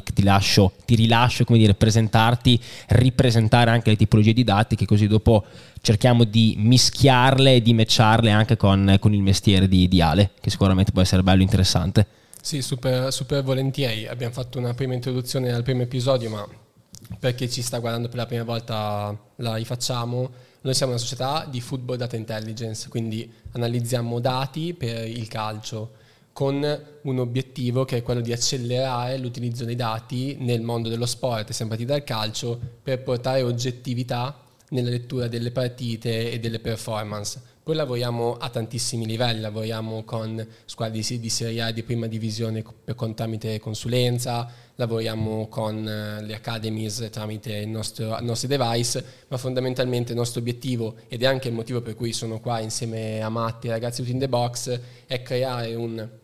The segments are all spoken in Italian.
ti, lascio, ti rilascio come dire, presentarti, ripresentare anche le tipologie di dati che così dopo cerchiamo di mischiarle e di matcharle anche con, con il mestiere di, di Ale, che sicuramente può essere bello e interessante. Sì, super, super volentieri. Abbiamo fatto una prima introduzione al primo episodio, ma perché ci sta guardando per la prima volta la rifacciamo. Noi siamo una società di football data intelligence, quindi analizziamo dati per il calcio con un obiettivo che è quello di accelerare l'utilizzo dei dati nel mondo dello sport, siamo partiti dal calcio, per portare oggettività nella lettura delle partite e delle performance. Poi lavoriamo a tantissimi livelli, lavoriamo con squadre di Serie A di prima divisione con, tramite consulenza, lavoriamo con eh, le academies tramite i nostri device, ma fondamentalmente il nostro obiettivo, ed è anche il motivo per cui sono qua insieme a Matti e ragazzi tutti in the box, è creare un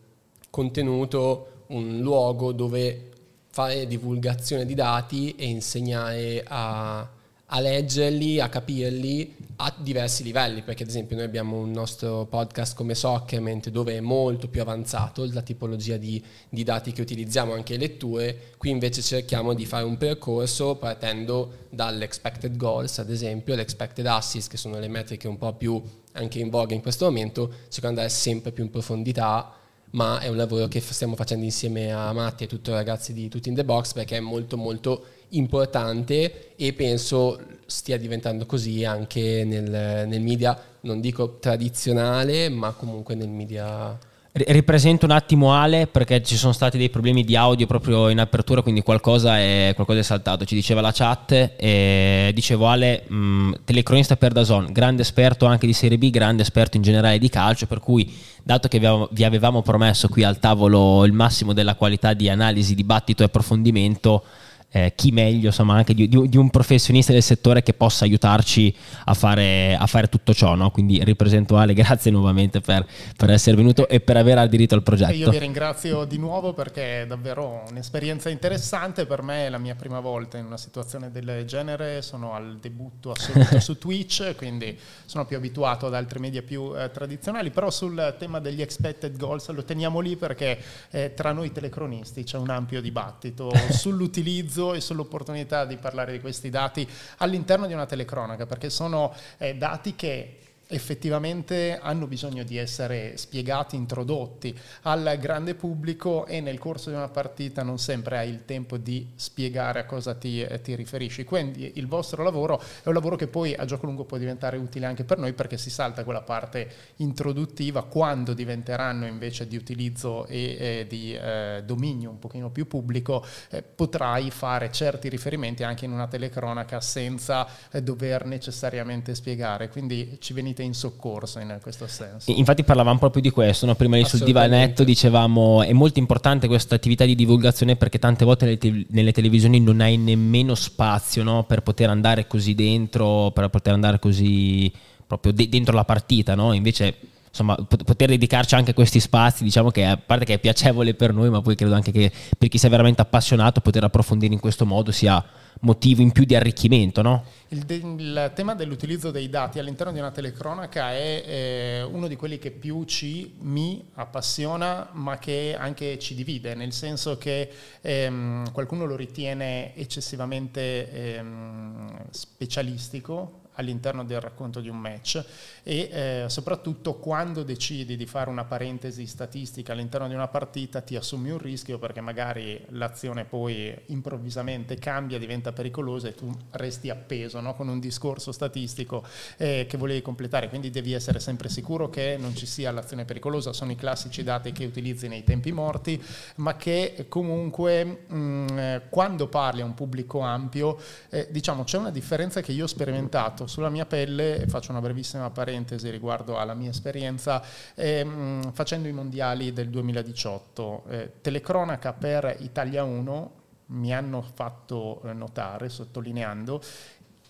contenuto, un luogo dove fare divulgazione di dati e insegnare a, a leggerli, a capirli a diversi livelli, perché ad esempio noi abbiamo un nostro podcast come Soccerment dove è molto più avanzato la tipologia di, di, dati che utilizziamo, anche le letture, qui invece cerchiamo di fare un percorso partendo dall'expected goals, ad esempio, l'expected assist, che sono le metriche un po' più anche in voga in questo momento, cercando di andare sempre più in profondità ma è un lavoro che stiamo facendo insieme a Matti e tutti i ragazzi di Tutti in the Box perché è molto molto importante e penso stia diventando così anche nel, nel media, non dico tradizionale, ma comunque nel media Ripresento un attimo Ale perché ci sono stati dei problemi di audio proprio in apertura, quindi qualcosa è, qualcosa è saltato. Ci diceva la chat e dicevo Ale, mh, telecronista per Dazon, grande esperto anche di Serie B, grande esperto in generale di calcio, per cui dato che vi avevamo promesso qui al tavolo il massimo della qualità di analisi, dibattito e approfondimento, eh, chi meglio, insomma, anche di, di, un professionista del settore che possa aiutarci a fare, a fare tutto ciò. No? Quindi ripresento Ale, grazie nuovamente per, per, essere venuto e per aver aderito al progetto. Io vi ringrazio di nuovo perché è davvero un'esperienza interessante. Per me è la mia prima volta in una situazione del genere, sono al debutto assoluto su Twitch, quindi sono più abituato ad altri media più eh, tradizionali, però sul tema degli expected goals lo teniamo lì perché eh, tra noi telecronisti c'è un ampio dibattito sull'utilizzo utilizzo e sull'opportunità di parlare di questi dati all'interno di una telecronaca, perché sono eh, dati che effettivamente hanno bisogno di essere spiegati, introdotti al grande pubblico e nel corso di una partita non sempre hai il tempo di spiegare a cosa ti, eh, ti, riferisci. Quindi il vostro lavoro è un lavoro che poi a gioco lungo può diventare utile anche per noi perché si salta quella parte introduttiva quando diventeranno invece di utilizzo e eh, di eh, dominio un pochino più pubblico eh, potrai fare certi riferimenti anche in una telecronaca senza eh, dover necessariamente spiegare. Quindi ci venite venite in soccorso in questo senso. Infatti parlavamo proprio di questo, no? prima lì sul divanetto dicevamo è molto importante questa attività di divulgazione perché tante volte nelle, te- nelle televisioni non hai nemmeno spazio no? per poter andare così dentro, per poter andare così proprio de- dentro la partita, no? invece insomma, poter dedicarci anche a questi spazi, diciamo che a parte che è piacevole per noi, ma poi credo anche che per chi sia veramente appassionato poter approfondire in questo modo sia motivo in più di arricchimento, no? Il, de- il tema dell'utilizzo dei dati all'interno di una telecronaca è eh, uno di quelli che più ci, mi appassiona, ma che anche ci divide, nel senso che ehm, qualcuno lo ritiene eccessivamente ehm, specialistico, all'interno del racconto di un match e eh, soprattutto quando decidi di fare una parentesi statistica all'interno di una partita ti assumi un rischio perché magari l'azione poi improvvisamente cambia, diventa pericolosa e tu resti appeso no? con un discorso statistico eh, che volevi completare, quindi devi essere sempre sicuro che non ci sia l'azione pericolosa, sono i classici dati che utilizzi nei tempi morti, ma che comunque mh, mm, quando parli a un pubblico ampio, eh, diciamo c'è una differenza che io ho sperimentato sulla mia pelle, faccio una brevissima parentesi riguardo alla mia esperienza, ehm, facendo i mondiali del 2018. Eh, telecronaca per Italia 1 mi hanno fatto eh, notare, sottolineando,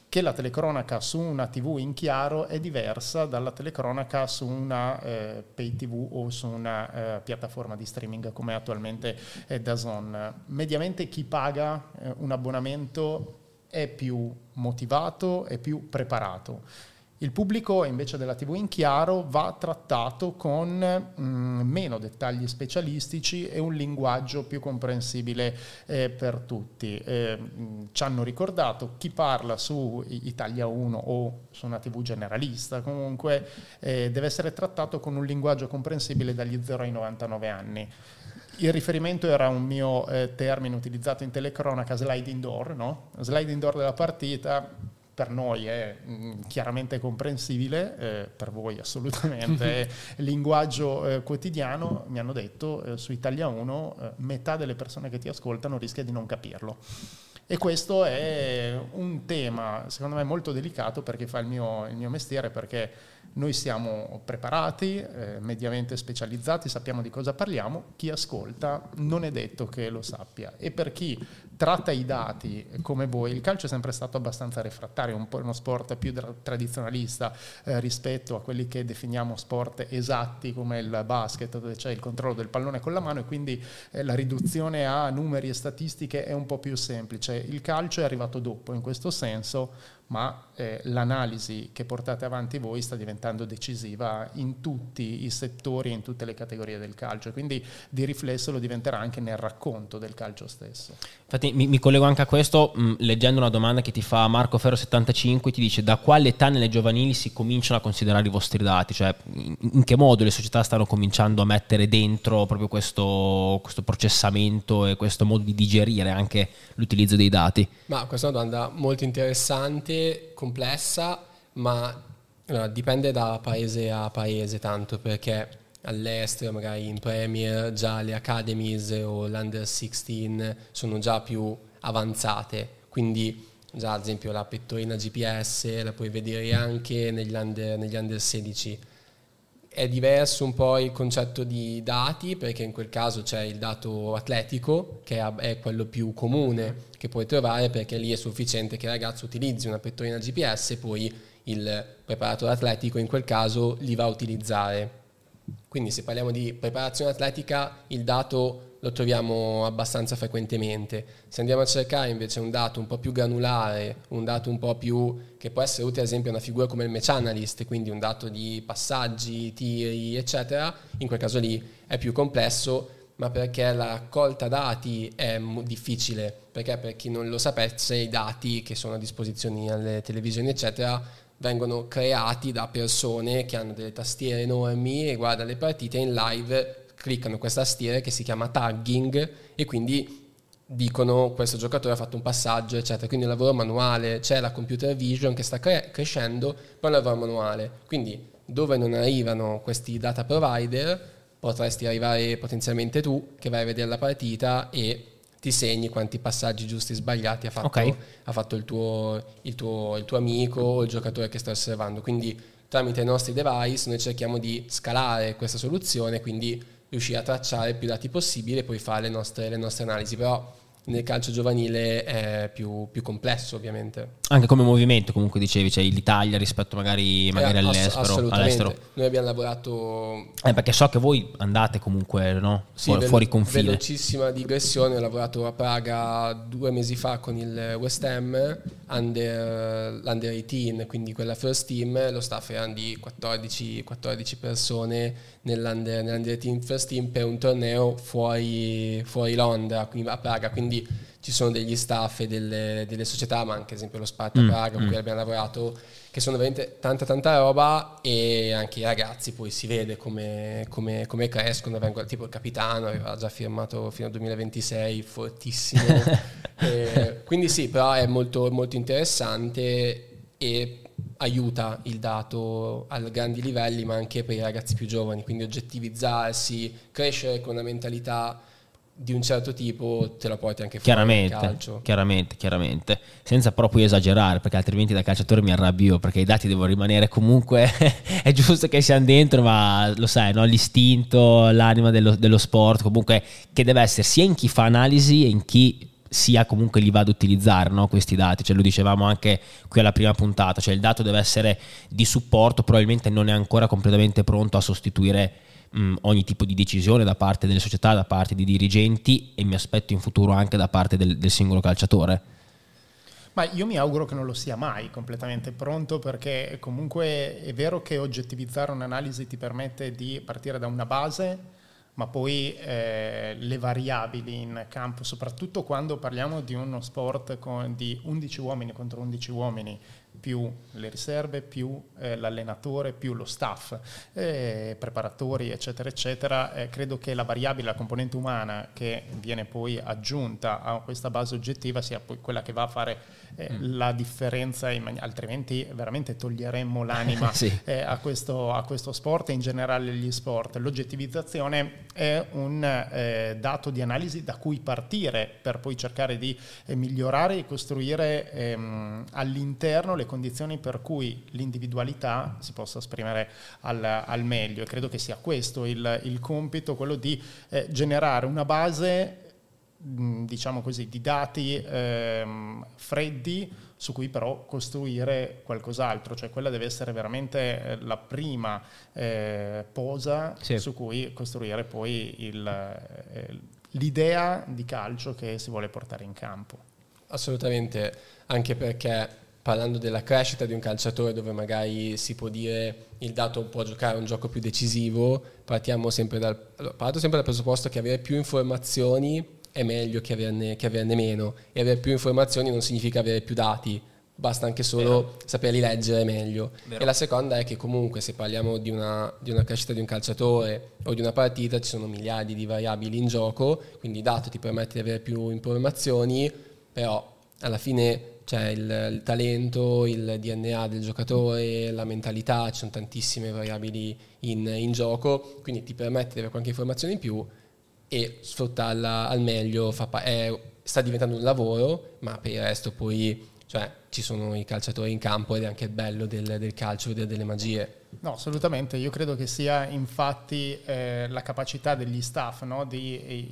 che la telecronaca su una TV in chiaro è diversa dalla telecronaca su una eh, pay TV o su una eh, piattaforma di streaming come attualmente è DAZN. Mediamente chi paga eh, un abbonamento è più motivato e più preparato. Il pubblico invece della TV in chiaro va trattato con mh, mm, meno dettagli specialistici e un linguaggio più comprensibile eh, per tutti. Eh, ci hanno ricordato chi parla su Italia 1 o su una TV generalista comunque eh, deve essere trattato con un linguaggio comprensibile dagli 0 ai 99 anni. Il riferimento era un mio eh, termine utilizzato in telecronaca, sliding door, no? Sliding door della partita per noi è mm, chiaramente comprensibile, eh, per voi assolutamente è linguaggio eh, quotidiano, mi hanno detto eh, su Italia 1 eh, metà delle persone che ti ascoltano rischia di non capirlo. E questo è un tema, secondo me, molto delicato perché fa il mio, il mio mestiere, perché noi siamo preparati, eh, mediamente specializzati, sappiamo di cosa parliamo, chi ascolta non è detto che lo sappia. E per chi tratta i dati come voi, il calcio è sempre stato abbastanza refrattario, un po' uno sport più tradizionalista eh, rispetto a quelli che definiamo sport esatti come il basket dove c'è il controllo del pallone con la mano e quindi eh, la riduzione a numeri e statistiche è un po' più semplice. Il calcio è arrivato dopo in questo senso ma eh, l'analisi che portate avanti voi sta diventando decisiva in tutti i settori e in tutte le categorie del calcio, quindi di riflesso lo diventerà anche nel racconto del calcio stesso. Infatti mi, mi collego anche a questo mh, leggendo una domanda che ti fa Marco Ferro 75, ti dice da quale età nelle giovanili si cominciano a considerare i vostri dati, cioè in, in che modo le società stanno cominciando a mettere dentro proprio questo, questo processamento e questo modo di digerire anche l'utilizzo dei dati? Ma questa è una domanda molto interessante complessa, ma allora, dipende da paese a paese tanto, perché all'estero, magari in Premier, già le academies o l'Under 16 sono già più avanzate, quindi già ad esempio la pettorina GPS la puoi vedere anche negli under, negli under 16 è diverso un po' il concetto di dati perché in quel caso c'è il dato atletico che è quello più comune che puoi trovare perché lì è sufficiente che il ragazzo utilizzi una pettorina GPS e poi il preparatore atletico in quel caso li va a utilizzare. Quindi se parliamo di preparazione atletica il dato lo troviamo abbastanza frequentemente. Se andiamo a cercare invece un dato un po' più granulare, un dato un po' più che può essere utile ad esempio a una figura come il match analyst, quindi un dato di passaggi, tiri, eccetera, in quel caso lì è più complesso, ma perché la raccolta dati è difficile, perché per chi non lo sapesse i dati che sono a disposizione alle televisioni, eccetera, vengono creati da persone che hanno delle tastiere enormi e guardano le partite in live cliccano questa tastiera che si chiama tagging e quindi dicono questo giocatore ha fatto un passaggio, eccetera. Quindi il lavoro manuale, c'è la computer vision che sta cre- crescendo, poi il lavoro manuale. Quindi dove non arrivano questi data provider, potresti arrivare potenzialmente tu che vai a vedere la partita e ti segni quanti passaggi giusti e sbagliati ha fatto, okay. ha fatto il, tuo, il, tuo, il tuo amico o il giocatore che sta osservando. Quindi tramite i nostri device noi cerchiamo di scalare questa soluzione, quindi riuscire a tracciare più dati possibili e poi fare le nostre, le nostre analisi. Però nel calcio giovanile è più, più, complesso ovviamente. Anche come movimento comunque dicevi, cioè l'Italia rispetto magari, magari eh, all'estero, all'estero. Noi abbiamo lavorato... Eh, perché so che voi andate comunque no? sì, fuori, fuori confine. Velocissima digressione, ho lavorato a Praga due mesi fa con il West Ham, under, under 18, quindi quella first team, lo staff era di 14, 14 persone nell'under, nell'under 18 first team per un torneo fuori, fuori Londra, a Praga, quindi ci sono degli staff e delle, delle società, ma anche ad esempio lo Sparta mm, Praga con mm. cui abbiamo lavorato, che sono veramente tanta tanta roba e anche i ragazzi poi si vede come, come, come crescono, vengono, tipo il capitano aveva già firmato fino al 2026, fortissimo. quindi sì, però è molto, molto interessante e aiuta il dato a grandi livelli, ma anche per i ragazzi più giovani, quindi oggettivizzarsi, crescere con una mentalità di un certo tipo te la porti anche fuori chiaramente, calcio. Chiaramente, chiaramente, senza proprio esagerare, perché altrimenti da calciatore mi arrabbio, perché i dati devono rimanere comunque, è giusto che siano dentro, ma lo sai, no? l'istinto, l'anima dello, dello, sport, comunque che deve essere sia in chi fa analisi e in chi sia comunque li va ad utilizzare no? questi dati, cioè lo dicevamo anche qui alla prima puntata, cioè il dato deve essere di supporto, probabilmente non è ancora completamente pronto a sostituire mh, ogni tipo di decisione da parte delle società, da parte dei dirigenti e mi aspetto in futuro anche da parte del, del singolo calciatore. Ma io mi auguro che non lo sia mai completamente pronto perché comunque è vero che oggettivizzare un'analisi ti permette di partire da una base ma poi eh, le variabili in campo, soprattutto quando parliamo di uno sport con, di 11 uomini contro 11 uomini, più le riserve, più eh, l'allenatore, più lo staff, eh, preparatori, eccetera, eccetera. Eh, credo che la variabile, la componente umana che viene poi aggiunta a questa base oggettiva sia poi quella che va a fare eh, mm. la differenza, man- altrimenti veramente toglieremmo l'anima sì. Eh, a, questo, a, questo, sport e in generale agli sport. L'oggettivizzazione è un eh, dato di analisi da cui partire per poi cercare di migliorare e costruire ehm, all'interno le condizioni per cui l'individualità si possa esprimere al, al meglio e credo che sia questo il, il compito, quello di eh, generare una base diciamo così, di dati ehm, freddi su cui però costruire qualcos'altro, cioè quella deve essere veramente eh, la prima eh, posa sì. su cui costruire poi il, eh, l'idea di calcio che si vuole portare in campo. Assolutamente, anche perché parlando della crescita di un calciatore dove magari si può dire il dato può giocare un gioco più decisivo, partiamo sempre dal, allora, parto sempre dal presupposto che avere più informazioni è meglio che averne, che averne, meno e avere più informazioni non significa avere più dati, basta anche solo Vero. saperli leggere meglio. Vero. E la seconda è che comunque se parliamo di una, di una, crescita di un calciatore o di una partita ci sono miliardi di variabili in gioco, quindi il dato ti permette di avere più informazioni, però alla fine c'è il, il, talento, il DNA del giocatore, la mentalità, ci sono tantissime variabili in, in, gioco, quindi ti permette di avere qualche informazione in più e sfruttarla al meglio fa, è, sta diventando un lavoro, ma per il resto poi cioè, ci sono i calciatori in campo ed è anche il bello del, del calcio, vedere delle magie. No, assolutamente, io credo che sia infatti eh, la capacità degli staff no, di eh,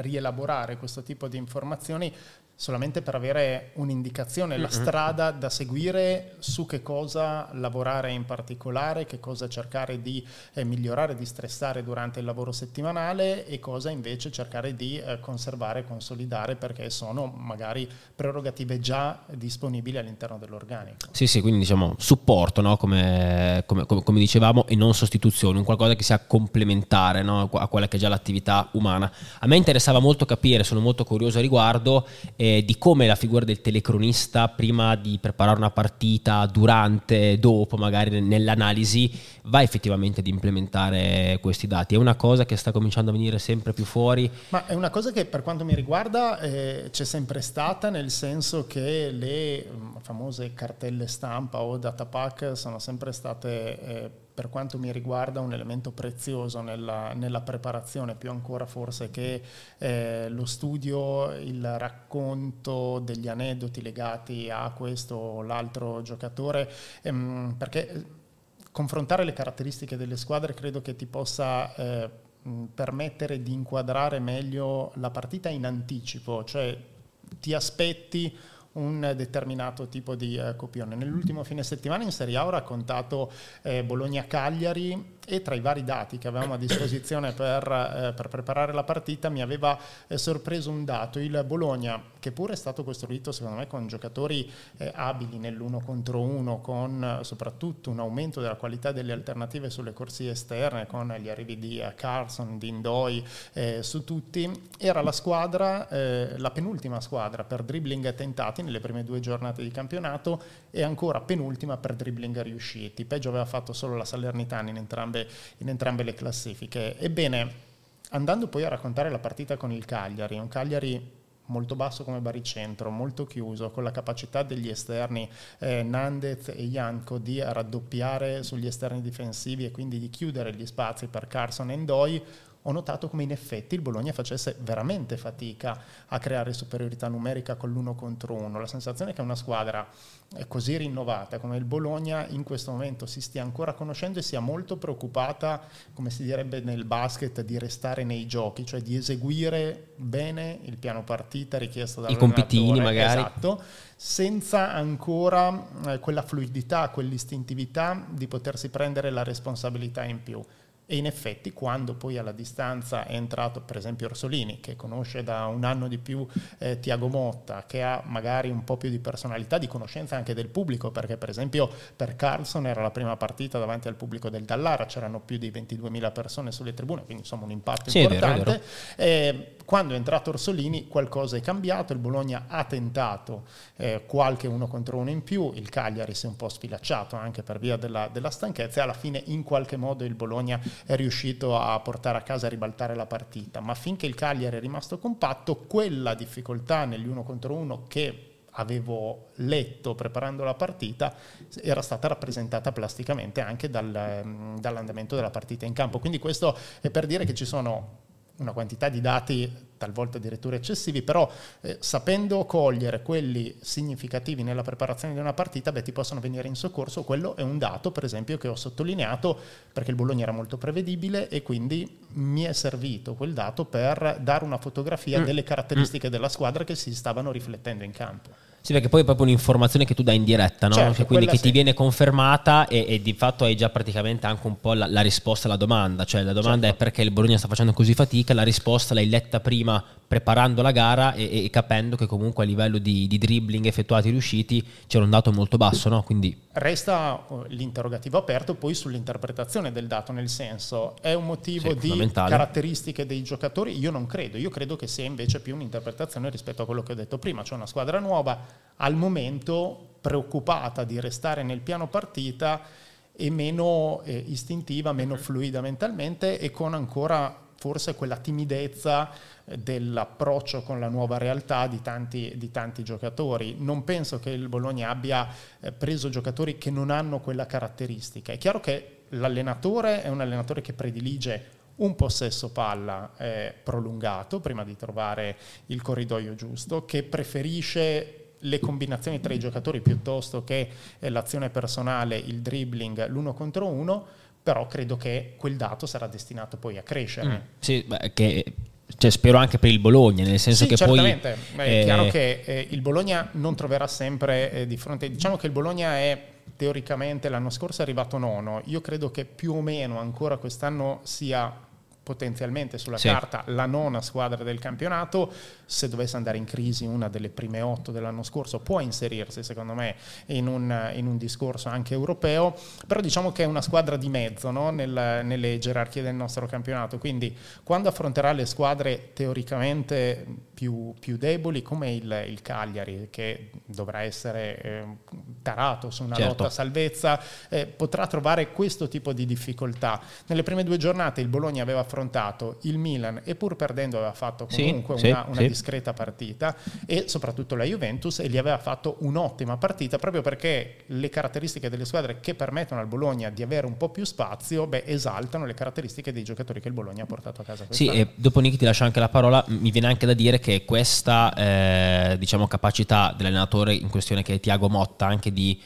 rielaborare questo tipo di informazioni solamente per avere un'indicazione, la strada da seguire su che cosa lavorare in particolare, che cosa cercare di eh, migliorare, di stressare durante il lavoro settimanale e cosa invece cercare di eh, conservare consolidare perché sono magari prerogative già disponibili all'interno dell'organico. Sì, sì, quindi diciamo supporto, no? come, come, come, dicevamo, e non sostituzione, un qualcosa che sia complementare no? a quella che è già l'attività umana. A me interessava molto capire, sono molto curioso a riguardo, eh, di come la figura del telecronista prima di preparare una partita, durante, dopo, magari nell'analisi, va effettivamente ad implementare questi dati. È una cosa che sta cominciando a venire sempre più fuori. Ma è una cosa che per quanto mi riguarda eh, c'è sempre stata, nel senso che le mm, famose cartelle stampa o datapack sono sempre state... Eh, per quanto mi riguarda un elemento prezioso nella, nella preparazione, più ancora forse che eh, lo studio, il racconto degli aneddoti legati a questo o l'altro giocatore, ehm, perché confrontare le caratteristiche delle squadre credo che ti possa eh, permettere di inquadrare meglio la partita in anticipo, cioè ti aspetti un determinato tipo di eh, copione. Nell'ultimo fine settimana in Serie A ho raccontato eh, Bologna-Cagliari e tra i vari dati che avevamo a disposizione per, eh, per preparare la partita mi aveva eh, sorpreso un dato, il Bologna che pure è stato costruito secondo me con giocatori eh, abili nell'uno contro uno, con eh, soprattutto un aumento della qualità delle alternative sulle corsie esterne, con gli arrivi di eh, Carson, di Indoi, eh, su tutti, era la squadra, la penultima squadra per dribbling tentati nelle prime due giornate di campionato e ancora penultima per dribbling riusciti. Peggio aveva fatto solo la Salernitana in entrambi entrambe, in entrambe le classifiche. Ebbene, andando poi a raccontare la partita con il Cagliari, un Cagliari molto basso come baricentro, molto chiuso, con la capacità degli esterni eh, Nandez e Janko di raddoppiare sugli esterni difensivi e quindi di chiudere gli spazi per Carson e Ndoi, ho notato come in effetti il Bologna facesse veramente fatica a creare superiorità numerica con l'uno contro uno. La sensazione è che una squadra così rinnovata come il Bologna in questo momento si stia ancora conoscendo e sia molto preoccupata, come si direbbe nel basket, di restare nei giochi, cioè di eseguire bene il piano partita richiesto dal I compitini magari. Esatto, senza ancora eh, quella fluidità, quell'istintività di potersi prendere la responsabilità in più E in effetti quando poi alla distanza è entrato per esempio Orsolini, che conosce da un anno di più eh, Tiago Motta, che ha magari un po' più di personalità, di conoscenza anche del pubblico, perché per esempio per Carlson era la prima partita davanti al pubblico del Dallara, c'erano più di 22.000 persone sulle tribune, quindi insomma un impatto sì, importante. È vero, è vero. Eh, quando è entrato Orsolini qualcosa è cambiato, il Bologna ha tentato eh, qualche uno contro uno in più, il Cagliari si è un po' sfilacciato anche per via della, della stanchezza e alla fine in qualche modo il Bologna è riuscito a portare a casa e ribaltare la partita, ma finché il Cagliari è rimasto compatto, quella difficoltà negli uno contro uno che avevo letto preparando la partita era stata rappresentata plasticamente anche dal, mm, dall'andamento della partita in campo. Quindi questo è per dire che ci sono una quantità di dati talvolta addirittura eccessivi, però eh, sapendo cogliere quelli significativi nella preparazione di una partita, beh, ti possono venire in soccorso. Quello è un dato, per esempio, che ho sottolineato perché il Bologna era molto prevedibile e quindi mi è servito quel dato per dare una fotografia mm. delle caratteristiche mm. della squadra che si stavano riflettendo in campo. Sì, perché poi è proprio un'informazione che tu dai in diretta, no? Certo, cioè, quindi che sì. ti viene confermata e, e, di fatto hai già praticamente anche un po' la, la risposta alla domanda. Cioè la domanda certo. è perché il Bologna sta facendo così fatica, la risposta l'hai letta prima preparando la gara e, e capendo che comunque a livello di, di, dribbling effettuati riusciti c'era un dato molto basso, no? Quindi... Resta uh, l'interrogativo aperto poi sull'interpretazione del dato, nel senso è un motivo sì, di caratteristiche dei giocatori? Io non credo, io credo che sia invece più un'interpretazione rispetto a quello che ho detto prima, cioè una squadra nuova al momento preoccupata di restare nel piano partita e meno eh, istintiva, meno fluida mentalmente e con ancora forse quella timidezza eh, dell'approccio con la nuova realtà di tanti, di tanti, giocatori. Non penso che il Bologna abbia eh, preso giocatori che non hanno quella caratteristica. È chiaro che l'allenatore è un allenatore che predilige un possesso palla eh, prolungato prima di trovare il corridoio giusto, che preferisce le combinazioni tra i giocatori piuttosto che eh, l'azione personale, il dribbling, l'uno contro uno, però credo che quel dato sarà destinato poi a crescere. Mm, sì, beh, che cioè, spero anche per il Bologna, nel senso sì, che certamente. poi... È eh, chiaro che eh, il Bologna non troverà sempre eh, di fronte... Diciamo che il Bologna è teoricamente l'anno scorso è arrivato nono, io credo che più o meno ancora quest'anno sia potenzialmente sulla sì. carta la nona squadra del campionato, se dovesse andare in crisi una delle prime otto dell'anno scorso può inserirsi secondo me in un, in un discorso anche europeo, però diciamo che è una squadra di mezzo no? Nel, nelle gerarchie del nostro campionato, quindi quando affronterà le squadre teoricamente più, più deboli come il, il, Cagliari che dovrà essere eh, tarato su una certo. lotta a salvezza, eh, potrà trovare questo tipo di difficoltà. Nelle prime due giornate il Bologna aveva affrontato il Milan e pur perdendo aveva fatto comunque sì, una, sì, una sì. Discreta partita e soprattutto la Juventus e gli aveva fatto un'ottima partita proprio perché le caratteristiche delle squadre che permettono al Bologna di avere un po' più spazio beh, esaltano le caratteristiche dei giocatori che il Bologna ha portato a casa. Sì, e dopo Nick ti lascio anche la parola, mi viene anche da dire che questa eh, diciamo, capacità dell'allenatore in questione che è Tiago Motta anche di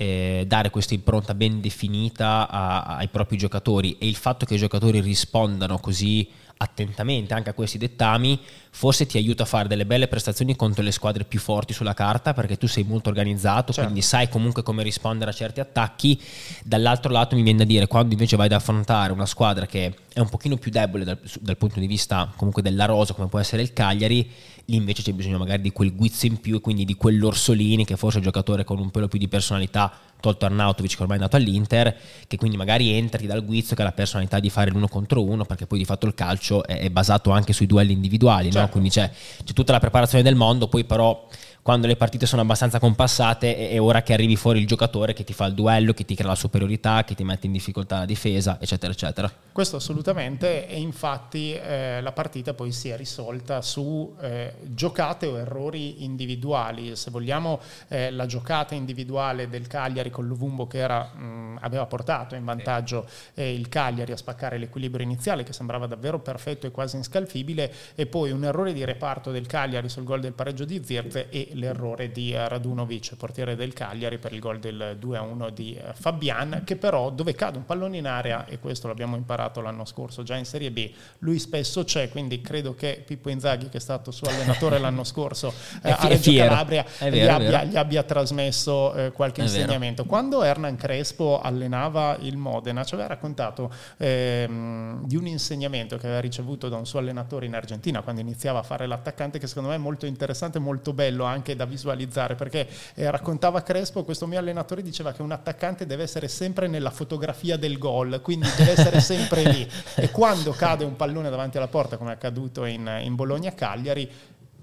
eh, dare questa impronta ben definita a, ai propri giocatori e il fatto che i giocatori rispondano così attentamente anche a questi dettami, forse ti aiuta a fare delle belle prestazioni contro le squadre più forti sulla carta perché tu sei molto organizzato, certo. quindi sai comunque come rispondere a certi attacchi. Dall'altro lato mi viene da dire, quando invece vai ad affrontare una squadra che è un pochino più debole dal, dal punto di vista comunque della rosa, come può essere il Cagliari, lì invece c'è bisogno magari di quel guizzo in più e quindi di quell'Orsolini che forse è un giocatore con un pelo più di personalità tolto Arnautovic che ormai è andato all'Inter, che quindi magari entri dal guizzo che ha la personalità di fare l'uno contro uno, perché poi di fatto il calcio è, è basato anche sui duelli individuali, certo. no? quindi c'è, c'è tutta la preparazione del mondo, poi però quando le partite sono abbastanza compassate è ora che arrivi fuori il giocatore che ti fa il duello, che ti crea la superiorità, che ti mette in difficoltà la difesa, eccetera, eccetera. Questo assolutamente e infatti eh, la partita poi si è risolta su eh, giocate o errori individuali. Se vogliamo eh, la giocata individuale del Cagliari con Lovumbo che era, mh, aveva portato in vantaggio eh, il Cagliari a spaccare l'equilibrio iniziale che sembrava davvero perfetto e quasi inscalfibile e poi un errore di reparto del Cagliari sul gol del pareggio di Zirze e l'errore di Radunovic, portiere del Cagliari, per il gol del 2-1 di eh, Fabian, che però dove cade un pallone in area, e questo l'abbiamo imparato l'anno scorso già in Serie B, lui spesso c'è, quindi credo che Pippo Inzaghi, che è stato suo allenatore l'anno scorso eh, a Reggio Calabria, vero, gli, abbia, gli, abbia, trasmesso eh, qualche è insegnamento. Vero. Quando Hernan Crespo allenava il Modena, ci aveva raccontato ehm, di un insegnamento che aveva ricevuto da un suo allenatore in Argentina quando iniziava a fare l'attaccante, che secondo me è molto interessante, molto bello anche da visualizzare, perché eh, raccontava Crespo, questo mio allenatore diceva che un attaccante deve essere sempre nella fotografia del gol, quindi deve essere sempre lì. E quando cade un pallone davanti alla porta, come è accaduto in, in Bologna-Cagliari,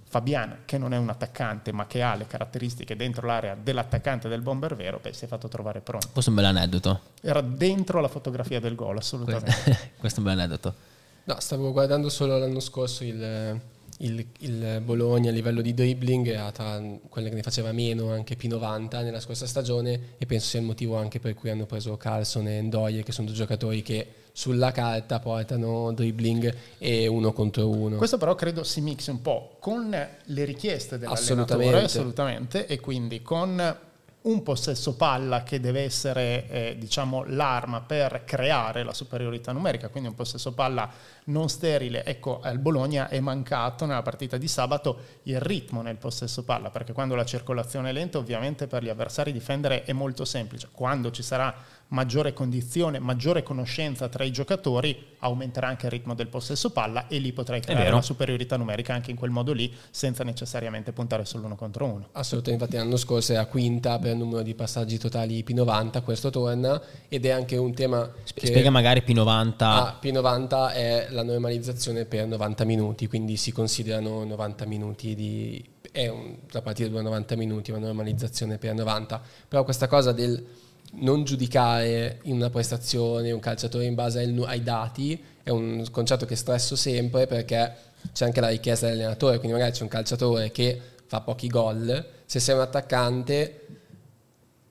Fabian, che non è un attaccante ma che ha le caratteristiche dentro l'area dell'attaccante del bomber vero, beh, si è fatto trovare pronto. Questo è un bel aneddoto. Era dentro la fotografia del gol, assolutamente. Questo, questo è un bel aneddoto. No, stavo guardando solo l'anno scorso il, il, il Bologna a livello di dribbling era tra quelle che ne faceva meno anche P90 nella scorsa stagione e penso sia il motivo anche per cui hanno preso Carlson e Ndoye che sono due giocatori che sulla carta portano dribbling e uno contro uno. Questo però credo si mixi un po' con le richieste dell'allenatore assolutamente, assolutamente e quindi con un possesso palla che deve essere eh, diciamo, l'arma per creare la superiorità numerica, quindi un possesso palla non sterile. Ecco, al Bologna è mancato nella partita di sabato il ritmo nel possesso palla, perché quando la circolazione è lenta ovviamente per gli avversari difendere è molto semplice. Quando ci sarà maggiore condizione, maggiore conoscenza tra i giocatori, aumenterà anche il ritmo del possesso palla e lì potrai creare una superiorità numerica anche in quel modo lì, senza necessariamente puntare sull'uno contro uno. Assolutamente, infatti l'anno scorso era quinta per il numero di passaggi totali P90, questo torna ed è anche un tema... Che... Spiega magari P90. Ah, P90 è la normalizzazione per 90 minuti, quindi si considerano 90 minuti di... è un, la partita dura 90 minuti, una normalizzazione per 90, però questa cosa del non giudicare in una prestazione un calciatore in base ai, dati è un concetto che stresso sempre perché c'è anche la richiesta dell'allenatore, quindi magari c'è un calciatore che fa pochi gol, se sei un attaccante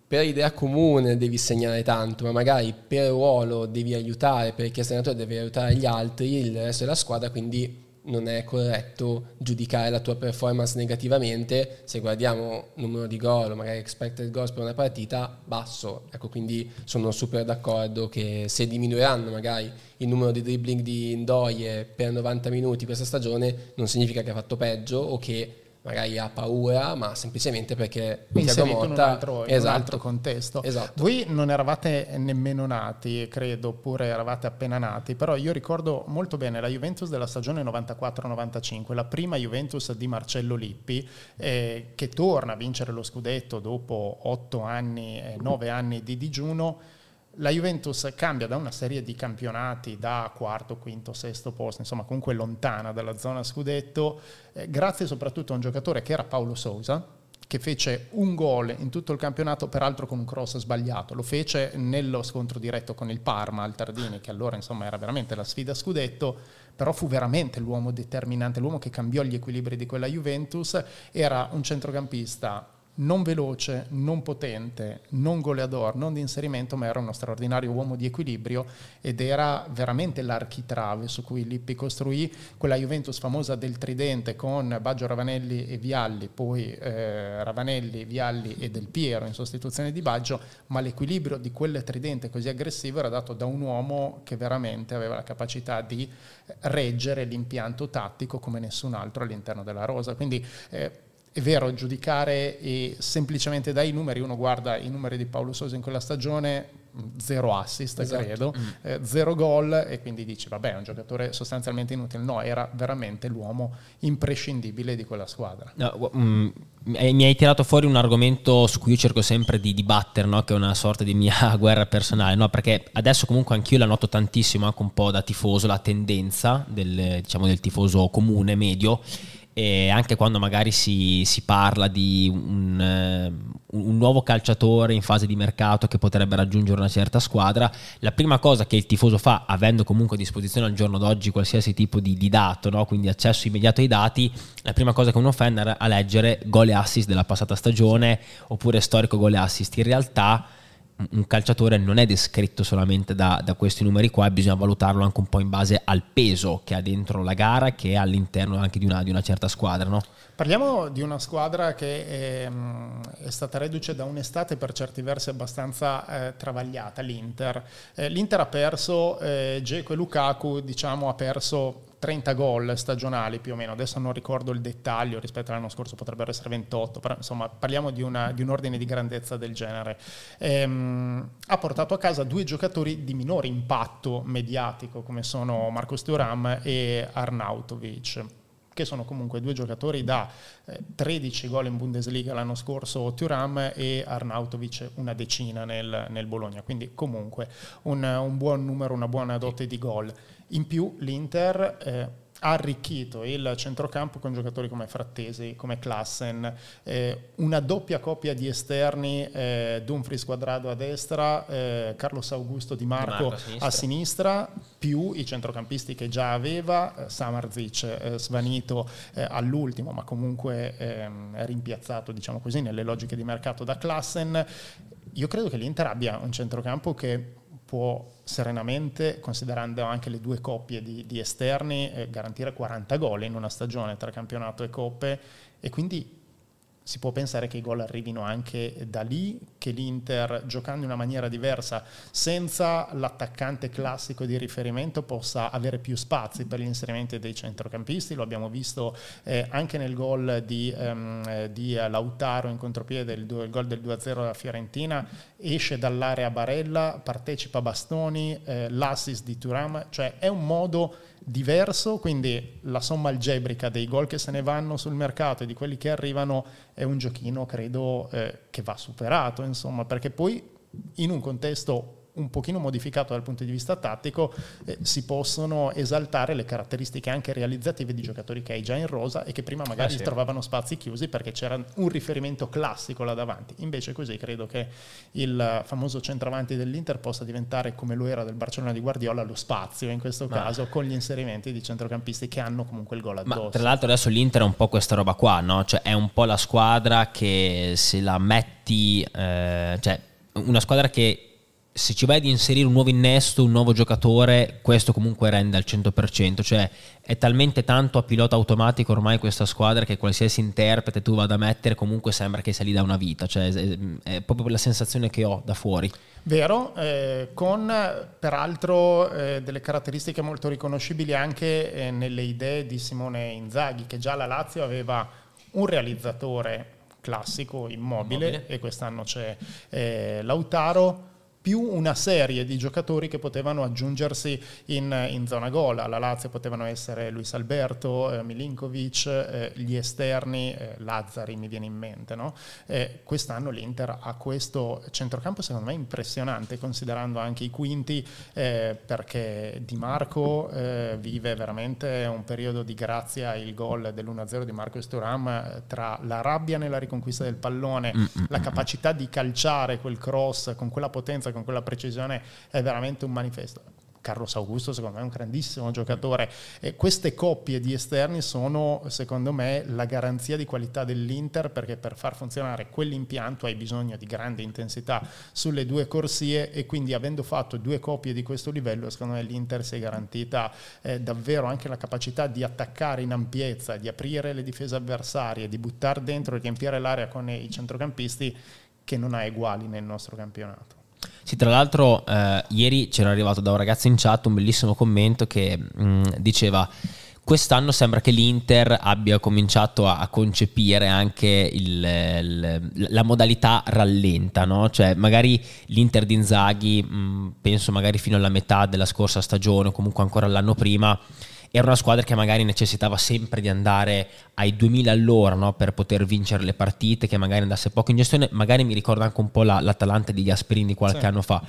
per idea comune devi segnare tanto, ma magari per ruolo devi aiutare, per richiesta dell'allenatore devi aiutare gli altri, il resto della squadra, quindi non è corretto giudicare la tua performance negativamente. Se guardiamo numero di gol o magari expected goals per una partita basso. Ecco quindi sono super d'accordo che se diminuiranno magari il numero di dribbling di Ndoye per 90 minuti questa stagione non significa che ha fatto peggio o che magari ha paura, ma semplicemente perché Thiago Motta in un altro, esatto, un altro contesto. Esatto. Voi non eravate nemmeno nati, credo, oppure eravate appena nati, però io ricordo molto bene la Juventus della stagione 94-95, la prima Juventus di Marcello Lippi, eh, che torna a vincere lo scudetto dopo otto anni, eh, nove anni di digiuno la Juventus cambia da una serie di campionati da quarto, quinto, sesto posto, insomma comunque lontana dalla zona scudetto, eh, grazie soprattutto a un giocatore che era Paolo Sousa, che fece un gol in tutto il campionato, peraltro con un cross sbagliato. Lo fece nello scontro diretto con il Parma al Tardini, che allora insomma era veramente la sfida scudetto, però fu veramente l'uomo determinante, l'uomo che cambiò gli equilibri di quella Juventus. Era un centrocampista non veloce, non potente, non goleador, non di inserimento, ma era uno straordinario uomo di equilibrio ed era veramente l'architrave su cui Lippi costruì quella Juventus famosa del tridente con Baggio Ravanelli e Vialli, poi eh, Ravanelli, Vialli e Del Piero in sostituzione di Baggio, ma l'equilibrio di quel tridente così aggressivo era dato da un uomo che veramente aveva la capacità di reggere l'impianto tattico come nessun altro all'interno della rosa. Quindi eh, è vero, giudicare semplicemente dai numeri, uno guarda i numeri di Paolo Sosa in quella stagione, zero assist esatto. credo, mm. eh, zero gol e quindi dici vabbè è un giocatore sostanzialmente inutile, no, era veramente l'uomo imprescindibile di quella squadra. No, mm, mi hai tirato fuori un argomento su cui io cerco sempre di dibattere, no? che è una sorta di mia guerra personale, no? perché adesso comunque anch'io la noto tantissimo, anche un po' da tifoso, la tendenza del, diciamo, del tifoso comune, medio, e anche quando magari si, si parla di un, eh, un, nuovo calciatore in fase di mercato che potrebbe raggiungere una certa squadra, la prima cosa che il tifoso fa, avendo comunque a disposizione al giorno d'oggi qualsiasi tipo di, di dato, no? quindi accesso immediato ai dati, la prima cosa che uno fa è andare a leggere gol e assist della passata stagione oppure storico gol e assist. In realtà un calciatore non è descritto solamente da, da, questi numeri qua, bisogna valutarlo anche un po' in base al peso che ha dentro la gara, che è all'interno anche di una, di una certa squadra. No? Parliamo di una squadra che è, è, stata reduce da un'estate per certi versi abbastanza eh, travagliata, l'Inter. Eh, L'Inter ha perso, eh, e Lukaku diciamo, ha perso 30 gol stagionali più o meno, adesso non ricordo il dettaglio, rispetto all'anno scorso potrebbero essere 28, però insomma parliamo di, una, di un ordine di grandezza del genere. Ehm, ha portato a casa due giocatori di minore impatto mediatico come sono Marcos Thuram e Arnautovic che sono comunque due giocatori da 13 eh, gol in Bundesliga l'anno scorso Thuram e Arnautovic una decina nel, nel Bologna, quindi comunque un, un, buon numero, una buona dote di gol. In più l'Inter eh, ha arricchito il centrocampo con giocatori come Frattesi, come Klassen, eh, una doppia coppia di esterni, eh, Dumfries Quadrado a destra, eh, Carlos Augusto Di Marco, Di Marco a, sinistra. a, sinistra. più i centrocampisti che già aveva, eh, Samarzic eh, svanito eh, all'ultimo, ma comunque ehm, rimpiazzato diciamo così, nelle logiche di mercato da Klassen. Io credo che l'Inter abbia un centrocampo che può serenamente, considerando anche le due coppie di, di esterni, eh, garantire 40 gol in una stagione tra campionato e coppe e quindi si può pensare che i gol arrivino anche da lì, che l'Inter giocando in una maniera diversa, senza l'attaccante classico di riferimento, possa avere più spazi per gli inserimenti dei centrocampisti. Lo abbiamo visto eh, anche nel gol di, ehm, di Lautaro in contropiede, il, il gol del 2-0 della Fiorentina, esce dall'area Barella, partecipa Bastoni, eh, l'assist di Turam, cioè è un modo diverso, quindi la somma algebrica dei gol che se ne vanno sul mercato e di quelli che arrivano è un giochino, credo, eh, che va superato, insomma, perché poi in un contesto un pochino modificato dal punto di vista tattico, eh, si possono esaltare le caratteristiche anche realizzative di giocatori che hai già in rosa e che prima magari eh sì. trovavano spazi chiusi perché c'era un riferimento classico là davanti. Invece così credo che il famoso centravanti dell'Inter possa diventare come lo era del Barcellona di Guardiola lo spazio in questo Ma... caso con gli inserimenti di centrocampisti che hanno comunque il gol addosso. Ma tra l'altro adesso l'Inter è un po' questa roba qua, no? Cioè è un po' la squadra che se la metti, eh, cioè una squadra che se ci vai ad inserire un nuovo innesto, un nuovo giocatore, questo comunque rende al 100%, cioè è talmente tanto a pilota automatico ormai questa squadra che qualsiasi interprete tu vada a mettere comunque sembra che sia lì da una vita, cioè è, proprio la sensazione che ho da fuori. Vero, eh, con peraltro eh, delle caratteristiche molto riconoscibili anche eh, nelle idee di Simone Inzaghi, che già la Lazio aveva un realizzatore classico, immobile, immobile. e quest'anno c'è eh, Lautaro più una serie di giocatori che potevano aggiungersi in, in zona gol. Alla Lazio potevano essere Luis Alberto, eh, Milinkovic, eh, gli esterni, eh, Lazzari mi viene in mente. No? quest'anno l'Inter ha questo centrocampo secondo me impressionante considerando anche i quinti eh, perché Di Marco eh, vive veramente un periodo di grazia, il gol dell'1-0 di Marco Sturam eh, tra la rabbia nella riconquista del pallone, Mm-mm. la capacità di calciare quel cross con quella potenza con quella precisione è veramente un manifesto. Carlos Augusto secondo me è un grandissimo giocatore e queste coppie di esterni sono secondo me la garanzia di qualità dell'Inter perché per far funzionare quell'impianto hai bisogno di grande intensità sulle due corsie e quindi avendo fatto due coppie di questo livello secondo me l'Inter si è garantita eh, davvero anche la capacità di attaccare in ampiezza, di aprire le difese avversarie, di buttare dentro e riempire l'area con i centrocampisti che non ha uguali nel nostro campionato. Sì, tra l'altro eh, ieri c'era arrivato da un ragazzo in chat un bellissimo commento che mh, mm, diceva quest'anno sembra che l'Inter abbia cominciato a, concepire anche il, il, la modalità rallenta, no? cioè magari l'Inter di Inzaghi, mm, penso magari fino alla metà della scorsa stagione o comunque ancora l'anno prima, era una squadra che magari necessitava sempre di andare ai 2000 all'ora no? per poter vincere le partite, che magari andasse poco in gestione, magari mi ricorda anche un po' la, l'Atalanta di Gasperini di qualche sì. anno fa.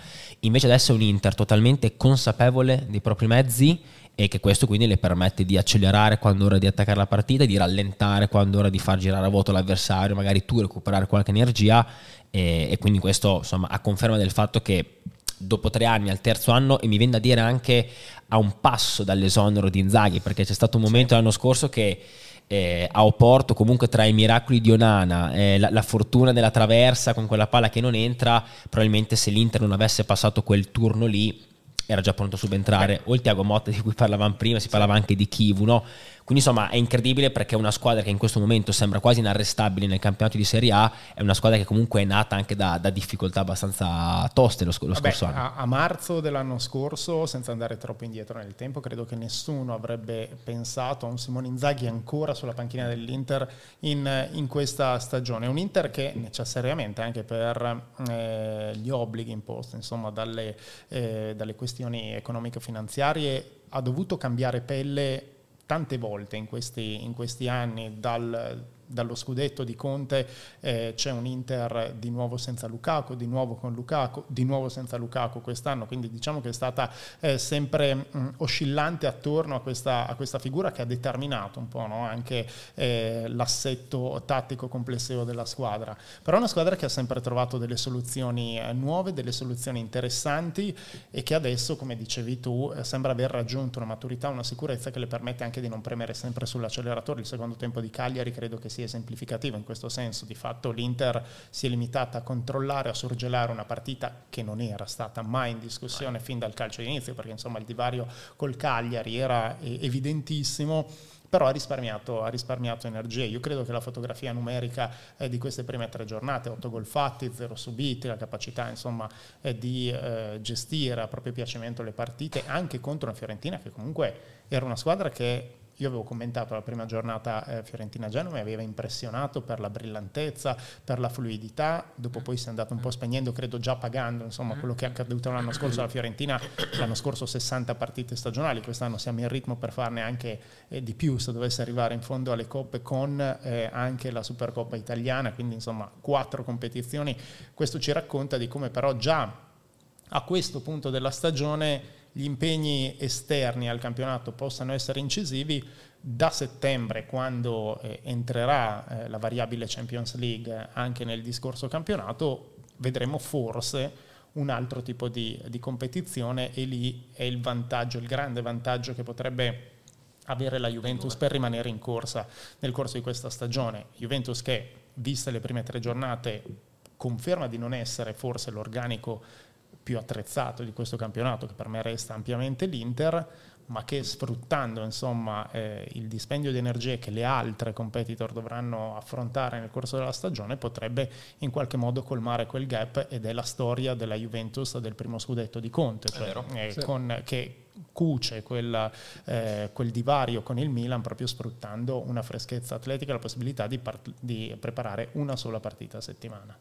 Invece adesso è un Inter totalmente consapevole dei propri mezzi e che questo quindi le permette di accelerare quando è ora di attaccare la partita, di rallentare quando è ora di far girare a vuoto l'avversario, magari tu recuperare qualche energia e, e quindi questo insomma a conferma del fatto che dopo tre anni al terzo anno e mi viene da dire anche a un passo dall'esonero di Inzaghi perché c'è stato un momento sì. l'anno scorso che eh, a Oporto comunque tra i miracoli di Onana, eh, la, la, fortuna della traversa con quella palla che non entra, probabilmente se l'Inter non avesse passato quel turno lì era già pronto a subentrare, o il Tiago Motta di cui parlavamo prima, si parlava anche di Kivu, no? Quindi insomma è incredibile perché è una squadra che in questo momento sembra quasi inarrestabile nel campionato di Serie A, è una squadra che comunque è nata anche da, da difficoltà abbastanza toste lo, lo Vabbè, scorso anno. A, a, marzo dell'anno scorso, senza andare troppo indietro nel tempo, credo che nessuno avrebbe pensato a un Simone Inzaghi ancora sulla panchina dell'Inter in, in questa stagione. Un Inter che necessariamente anche per eh, gli obblighi imposti insomma, dalle, eh, dalle questioni economico-finanziarie ha dovuto cambiare pelle tante volte in questi, in questi anni dal dallo scudetto di Conte eh, c'è un Inter di nuovo senza Lukaku, di nuovo con Lukaku, di nuovo senza Lukaku quest'anno, quindi diciamo che è stata eh, sempre mh, oscillante attorno a questa, a questa, figura che ha determinato un po' no? anche eh, l'assetto tattico complessivo della squadra, però è una squadra che ha sempre trovato delle soluzioni eh, nuove, delle soluzioni interessanti e che adesso, come dicevi tu, eh, sembra aver raggiunto una maturità, una sicurezza che le permette anche di non premere sempre sull'acceleratore. Il secondo tempo di Cagliari credo che sia esemplificativo in questo senso. Di fatto l'Inter si è limitata a controllare, a sorgelare una partita che non era stata mai in discussione fin dal calcio d'inizio, perché insomma il divario col Cagliari era evidentissimo però ha risparmiato, ha risparmiato, energie. Io credo che la fotografia numerica eh, di queste prime tre giornate, 8 gol fatti, 0 subiti, la capacità insomma, eh, di eh, gestire a proprio piacimento le partite, anche contro una Fiorentina che comunque era una squadra che io avevo commentato la prima giornata eh, Fiorentina-Genova, mi aveva impressionato per la brillantezza, per la fluidità, dopo poi si è andato un po' spegnendo, credo già pagando insomma, quello che è accaduto l'anno scorso alla Fiorentina, l'anno scorso 60 partite stagionali, quest'anno siamo in ritmo per farne anche eh, di più se dovesse arrivare in fondo alle coppe con eh, anche la Supercoppa italiana, quindi insomma quattro competizioni, questo ci racconta di come però già a questo punto della stagione gli impegni esterni al campionato possano essere incisivi, da settembre, quando eh, entrerà eh, la variabile Champions League anche nel discorso campionato, vedremo forse un altro tipo di, di competizione e lì è il vantaggio, il grande vantaggio che potrebbe avere la Juventus per rimanere in corsa nel corso di questa stagione. Juventus che, viste le prime tre giornate, conferma di non essere forse l'organico più attrezzato di questo campionato, che per me resta ampiamente l'Inter, ma che sfruttando insomma, eh, il dispendio di energie che le altre competitor dovranno affrontare nel corso della stagione potrebbe in qualche modo colmare quel gap ed è la storia della Juventus del primo scudetto di Conte, cioè, eh, sì. con, che cuce quel, eh, quel, divario con il Milan proprio sfruttando una freschezza atletica e la possibilità di, part- di preparare una sola partita a settimana.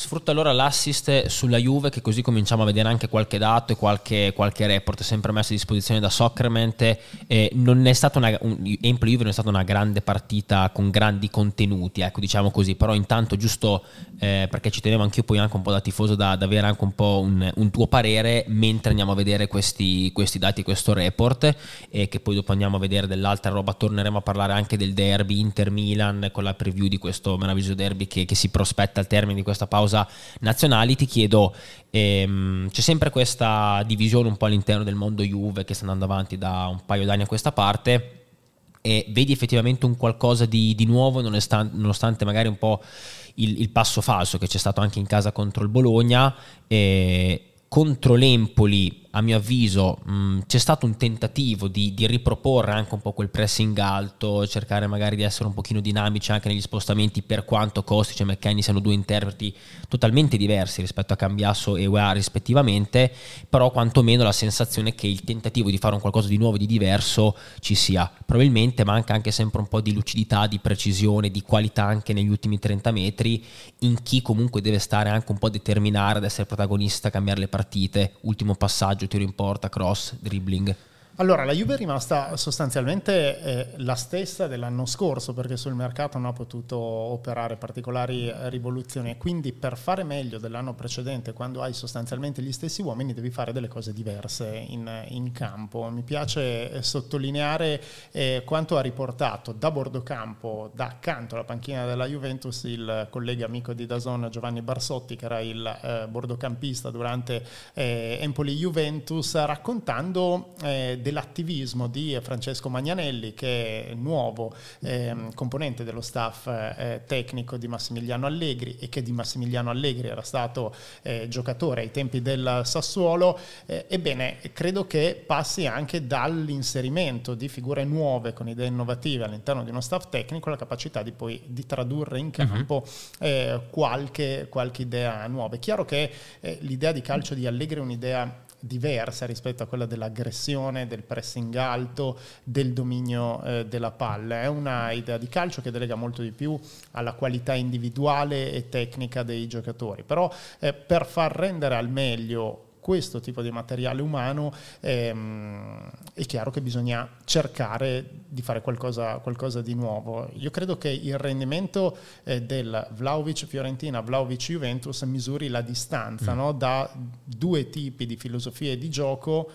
Sfrutta allora l'assist sulla Juve che così cominciamo a vedere anche qualche dato e qualche, qualche report sempre messo a disposizione da Soccerment. Eh, non è stata una, un, Empoli Juve non è stata una grande partita con grandi contenuti, ecco diciamo così, però intanto giusto eh, perché ci tenevo anch'io poi anche un po' da tifoso da, da avere anche un po' un, un, tuo parere mentre andiamo a vedere questi, questi dati, questo report e che poi dopo andiamo a vedere dell'altra roba, torneremo a parlare anche del derby Inter-Milan con la preview di questo meraviglioso derby che, che si prospetta al termine di questa pausa causa nazionali, ti chiedo, ehm, c'è sempre questa divisione un po' all'interno del mondo Juve che sta andando avanti da un paio d'anni a questa parte e vedi effettivamente un qualcosa di, di nuovo nonostante, nonostante, magari un po' il, il, passo falso che c'è stato anche in casa contro il Bologna. E contro l'Empoli a mio avviso mh, mm, c'è stato un tentativo di, di, riproporre anche un po' quel pressing alto, cercare magari di essere un pochino dinamici anche negli spostamenti per quanto Kostic e McKenny siano due interpreti totalmente diversi rispetto a Cambiasso e UEA rispettivamente, però quantomeno la sensazione che il tentativo di fare un qualcosa di nuovo di diverso ci sia. Probabilmente manca anche sempre un po' di lucidità, di precisione, di qualità anche negli ultimi 30 metri in chi comunque deve stare anche un po' determinare ad essere protagonista, cambiare le partite, ultimo passaggio tiro in porta, cross, dribbling. Allora, la Juve è rimasta sostanzialmente eh, la stessa dell'anno scorso perché sul mercato non ha potuto operare particolari eh, rivoluzioni e quindi per fare meglio dell'anno precedente, quando hai sostanzialmente gli stessi uomini, devi fare delle cose diverse in, in campo. Mi piace eh, sottolineare eh, quanto ha riportato da bordo campo, da accanto alla panchina della Juventus, il collega amico di Dazon Giovanni Barsotti, che era il eh, bordocampista durante eh, Empoli-Juventus, raccontando dell'attivismo di Francesco Magnanelli, che è nuovo eh, componente dello staff eh, tecnico di Massimiliano Allegri e che di Massimiliano Allegri era stato eh, giocatore ai tempi del Sassuolo. Eh, ebbene, credo che passi anche dall'inserimento di figure nuove con idee innovative all'interno di uno staff tecnico la capacità di poi di tradurre in mhm. campo uh-huh. qualche, qualche, idea nuova. È chiaro che eh, l'idea di calcio di Allegri è un'idea diversa rispetto a quella dell'aggressione, del pressing alto, del dominio eh, della palla. È una idea di calcio che delega molto di più alla qualità individuale e tecnica dei giocatori. Però eh, per far rendere al meglio questo tipo di materiale umano, ehm, è chiaro che bisogna cercare di fare qualcosa, qualcosa di nuovo. Io credo che il rendimento eh, del Vlaovic-Fiorentina, Vlaovic-Juventus misuri la distanza mm. no? da due tipi di filosofie di gioco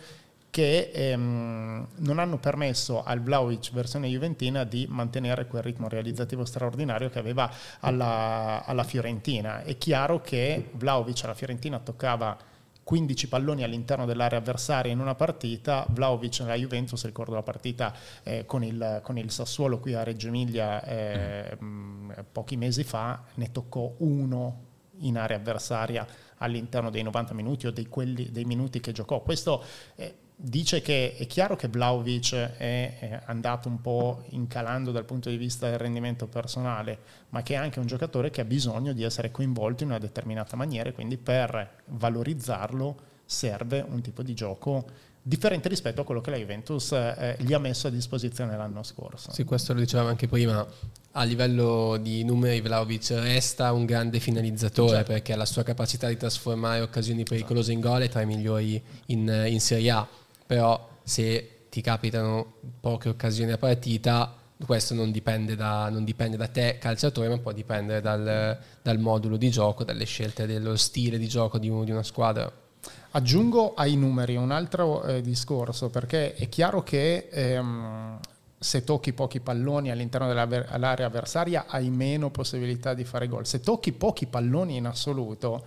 che ehm, non hanno permesso al Vlaovic versione juventina di mantenere quel ritmo realizzativo straordinario che aveva alla, alla Fiorentina. È chiaro che Vlaovic alla Fiorentina toccava 15 palloni all'interno dell'area avversaria in una partita, Vlaovic nella Juventus, ricordo la partita eh, con, il, con, il, Sassuolo qui a Reggio Emilia eh, mm. pochi mesi fa, ne toccò uno in area avversaria all'interno dei 90 minuti o dei, quelli, dei minuti che giocò. Questo eh, dice che è chiaro che Vlaovic è andato un po' incalando dal punto di vista del rendimento personale, ma che è anche un giocatore che ha bisogno di essere coinvolto in una determinata maniera e quindi per valorizzarlo serve un tipo di gioco differente rispetto a quello che la Juventus eh, gli ha messo a disposizione l'anno scorso. Sì, questo lo dicevamo anche prima. A livello di numeri Vlaovic resta un grande finalizzatore certo. perché la sua capacità di trasformare occasioni pericolose in gol è tra i migliori in, in Serie A però se ti capitano poche occasioni a partita, questo non dipende da, non dipende da te calciatore, ma può dipendere dal, dal, modulo di gioco, dalle scelte dello stile di gioco di, di una squadra. Aggiungo ai numeri un altro eh, discorso, perché è chiaro che ehm, se tocchi pochi palloni all'interno dell'area avversaria hai meno possibilità di fare gol. Se tocchi pochi palloni in assoluto,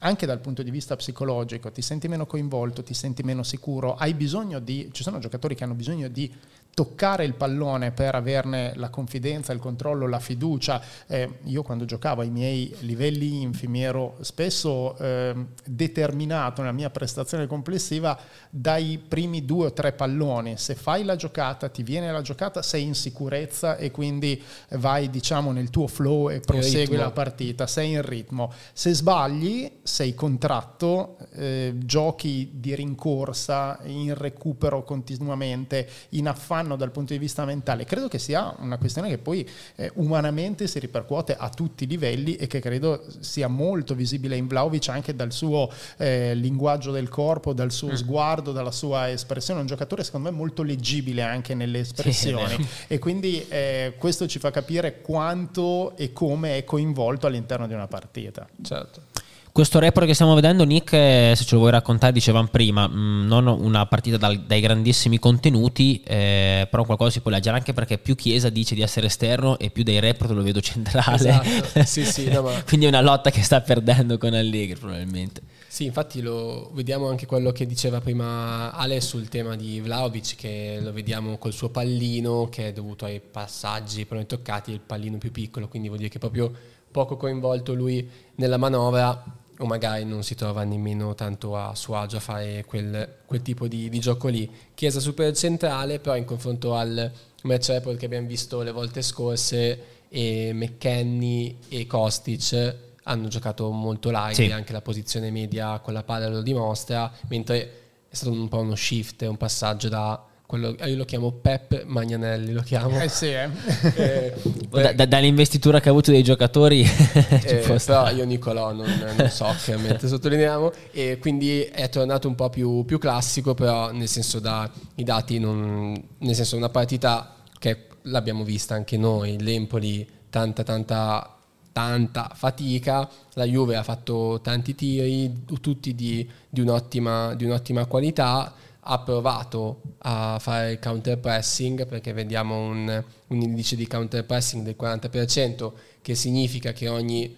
anche dal punto di vista psicologico, ti senti meno coinvolto, ti senti meno sicuro, hai bisogno di, ci sono giocatori che hanno bisogno di toccare il pallone per averne la confidenza, il controllo, la fiducia. Eh, io quando giocavo ai miei livelli infimi ero spesso eh, determinato nella mia prestazione complessiva dai primi due o tre palloni. Se fai la giocata, ti viene la giocata, sei in sicurezza e quindi vai diciamo nel tuo flow e prosegui la partita, sei in ritmo. Se sbagli, sei contratto, eh, giochi di rincorsa, in recupero continuamente, in affanno danno dal punto di vista mentale, credo che sia una questione che poi eh, umanamente si ripercuote a tutti i livelli e che credo sia molto visibile in Vlaovic anche dal suo eh, linguaggio del corpo, dal suo mm. sguardo, dalla sua espressione. Un giocatore secondo me molto leggibile anche nelle espressioni sì, e quindi eh, questo ci fa capire quanto e come è coinvolto all'interno di una partita. Certo. Questo report che stiamo vedendo, Nick, eh, se ce lo vuoi raccontare, dicevamo prima, mh, mm, non una partita dal, dai grandissimi contenuti, eh, però qualcosa si può leggere anche perché più Chiesa dice di essere esterno e più dei report lo vedo centrale. Esatto. sì, sì, no, ma... Quindi è una lotta che sta perdendo con Allegri probabilmente. Sì, infatti lo vediamo anche quello che diceva prima Ale sul tema di Vlaovic, che lo vediamo col suo pallino che è dovuto ai passaggi però toccati, il pallino più piccolo, quindi vuol dire che proprio poco coinvolto lui nella manovra o magari non si trova nemmeno tanto a suo agio a fare quel, quel tipo di, di, gioco lì. Chiesa super centrale, però in confronto al match report che abbiamo visto le volte scorse, e McKenny e Kostic hanno giocato molto live, sì. anche la posizione media con la palla lo dimostra, mentre è stato un po' uno shift, un passaggio da quello, io lo chiamo Pep Magnanelli, lo chiamo. Eh sì, eh. eh da, da, dall'investitura che ha avuto dei giocatori. eh, però io Nicolò non, non so chiaramente, sottolineiamo, e quindi è tornato un po' più, più classico, però nel senso da i dati, non, nel senso una partita che l'abbiamo vista anche noi, l'Empoli, tanta tanta tanta fatica, la Juve ha fatto tanti tiri, tutti di, di, un'ottima, di un'ottima qualità, ha provato a fare il counter pressing perché vediamo un, un indice di counter pressing del 40% che significa che ogni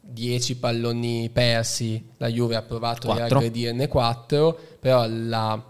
10 palloni persi la Juve ha provato 4. a aggredirne 4 però la,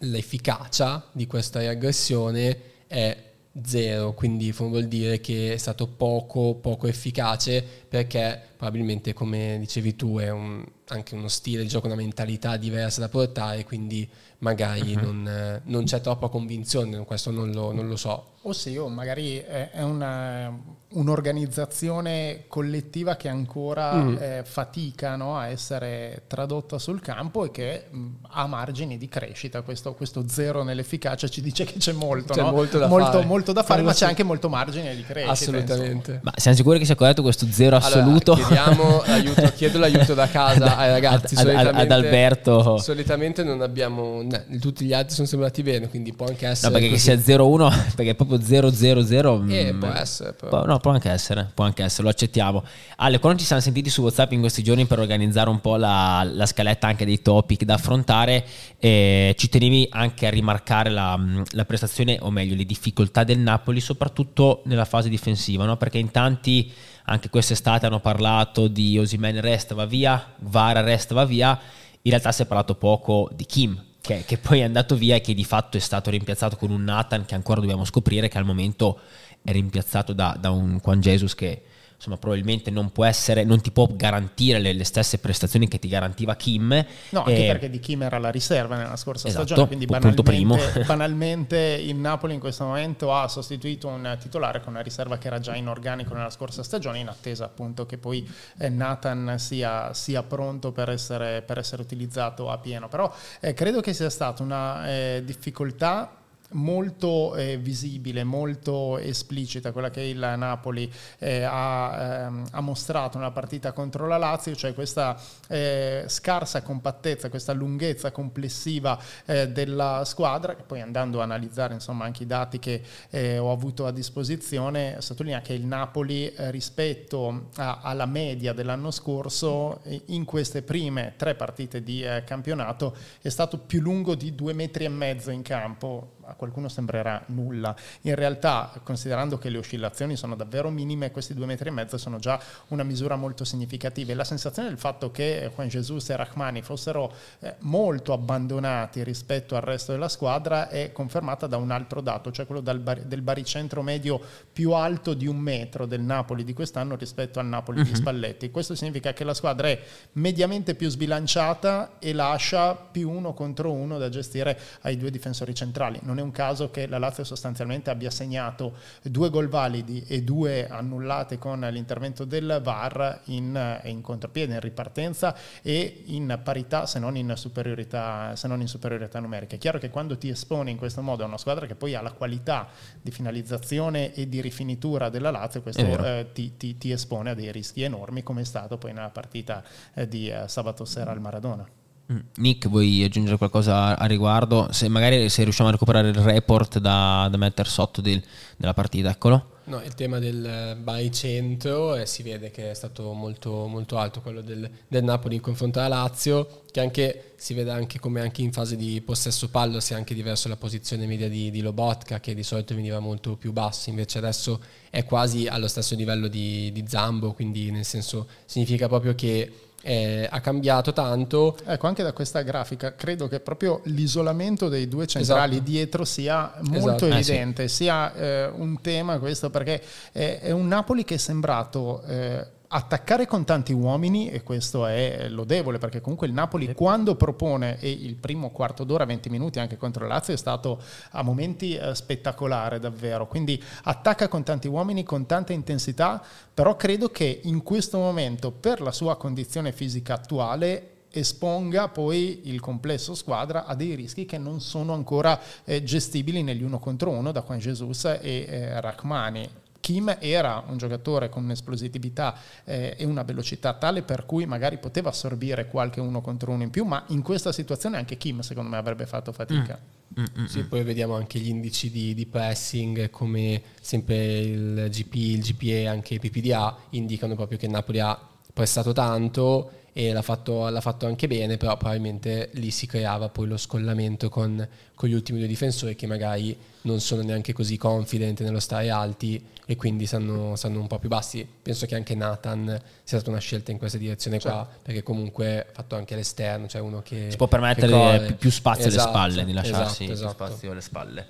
l'efficacia di questa riaggressione è zero, quindi vuol dire che è stato poco, poco efficace perché probabilmente come dicevi tu è un, anche uno stile di gioco, una mentalità diversa da portare, quindi magari uh-huh. non, non, c'è troppa convinzione, questo non lo, non lo so. O sì, o magari è una, un'organizzazione collettiva che ancora mm. eh, fatica no, a essere tradotta sul campo e che mh, ha margini di crescita. Questo, questo, zero nell'efficacia ci dice che c'è molto, c'è no? molto da molto, fare, molto da fare ma c'è anche molto margine di crescita. Assolutamente. Ma siamo sicuri che sia corretto questo zero assoluto? Allora, chiediamo l'aiuto, chiedo l'aiuto da casa ai ragazzi. Ad, ad, ad Alberto. Solitamente non abbiamo, no, tutti gli altri sono sembrati bene, quindi può anche essere. No, perché così. sia 0-1, perché è proprio 0-0-0. Eh, può essere. Però. No, può anche essere, può anche essere, lo accettiamo. Ale, quando ci siamo sentiti su WhatsApp in questi giorni per organizzare un po' la, la scaletta anche dei topic da affrontare, eh, ci tenevi anche a rimarcare la, la, prestazione, o meglio, le difficoltà del Napoli, soprattutto nella fase difensiva, no? perché in tanti anche quest'estate hanno parlato di Osimen resta va via, Vara resta va via, in realtà si è parlato poco di Kim, che, che, poi è andato via e che di fatto è stato rimpiazzato con un Nathan che ancora dobbiamo scoprire che al momento è rimpiazzato da, da un Juan Jesus che insomma, probabilmente non può essere, non ti può garantire le, le stesse prestazioni che ti garantiva Kim. No, anche eh, perché di Kim era la riserva nella scorsa esatto, stagione, quindi banalmente, banalmente, il Napoli in questo momento ha sostituito un titolare con una riserva che era già in organico nella scorsa stagione, in attesa appunto che poi eh, Nathan sia, sia pronto per essere, per essere, utilizzato a pieno. Però eh, credo che sia stata una eh, difficoltà molto eh, visibile, molto esplicita, quella che il Napoli eh, ha, ehm, ha, mostrato nella partita contro la Lazio, cioè questa eh, scarsa compattezza, questa lunghezza complessiva eh, della squadra, che poi andando a analizzare insomma, anche i dati che eh, ho avuto a disposizione, sottolinea che il Napoli eh, rispetto a, alla media dell'anno scorso in queste prime tre partite di campionato è stato più lungo di due metri e mezzo in campo a qualcuno sembrerà nulla. In realtà, considerando che le oscillazioni sono davvero minime, questi due metri e mezzo sono già una misura molto significativa. E la sensazione del fatto che Juan Jesus e Rahmani fossero eh, molto abbandonati rispetto al resto della squadra è confermata da un altro dato, cioè quello bar- del baricentro medio più alto di un metro del Napoli di quest'anno rispetto al Napoli mm-hmm. di mhm. Spalletti. Questo significa che la squadra è mediamente più sbilanciata e lascia più uno contro uno da gestire ai due difensori centrali. Non è un caso che la Lazio sostanzialmente abbia segnato due gol validi e due annullate con l'intervento del VAR in, in contropiede, in ripartenza e in parità se non in, superiorità, se non in superiorità numerica. È chiaro che quando ti esponi in questo modo a una squadra che poi ha la qualità di finalizzazione e di rifinitura della Lazio, questo eh, ti, ti, ti, espone a dei rischi enormi come è stato poi nella partita eh, di eh, sabato sera al Maradona. Mm. Nick, vuoi aggiungere qualcosa a, riguardo? Se magari se riusciamo a recuperare il report da, da mettere sotto del, della partita, eccolo. No, il tema del baricentro eh, si vede che è stato molto, molto alto, quello del, del, Napoli in confronto alla Lazio, che anche, si vede anche come anche in fase di possesso pallo sia anche diverso la posizione media di, di Lobotka, che di solito veniva molto più bassa, invece adesso è quasi allo stesso livello di, di Zambo, quindi nel senso significa proprio che eh, ha cambiato tanto. Ecco, anche da questa grafica credo che proprio l'isolamento dei due centrali esatto. dietro sia molto esatto. evidente, eh, sì. sia eh, un tema questo perché è, è, un Napoli che è sembrato eh, attaccare con tanti uomini e questo è lodevole perché comunque il Napoli quando propone e il primo quarto d'ora 20 minuti anche contro il Lazio è stato a momenti eh, spettacolare davvero. Quindi attacca con tanti uomini con tanta intensità però credo che in questo momento per la sua condizione fisica attuale esponga poi il complesso squadra a dei rischi che non sono ancora eh, gestibili negli uno contro uno da Juan Jesus e eh, Rachmani Kim era un giocatore con un'esplosività eh, e una velocità tale per cui magari poteva assorbire qualche uno contro uno in più, ma in questa situazione anche Kim secondo me avrebbe fatto fatica. Mm. Mm-hmm. Sì, poi vediamo anche gli indici di, di, pressing come sempre il GP, il GPE, anche il PPDA indicano proprio che Napoli ha prestato tanto e l'ha fatto, l'ha fatto, anche bene, però probabilmente lì si creava poi lo scollamento con, con, gli ultimi due difensori che magari non sono neanche così confident nello stare alti e quindi stanno, stanno un po' più bassi. Penso che anche Nathan sia stata una scelta in questa direzione qua, certo. perché comunque ha fatto anche l'esterno, cioè uno che... Si può permettere più spazio esatto, alle spalle, di lasciarsi esatto, esatto. più spazio alle spalle.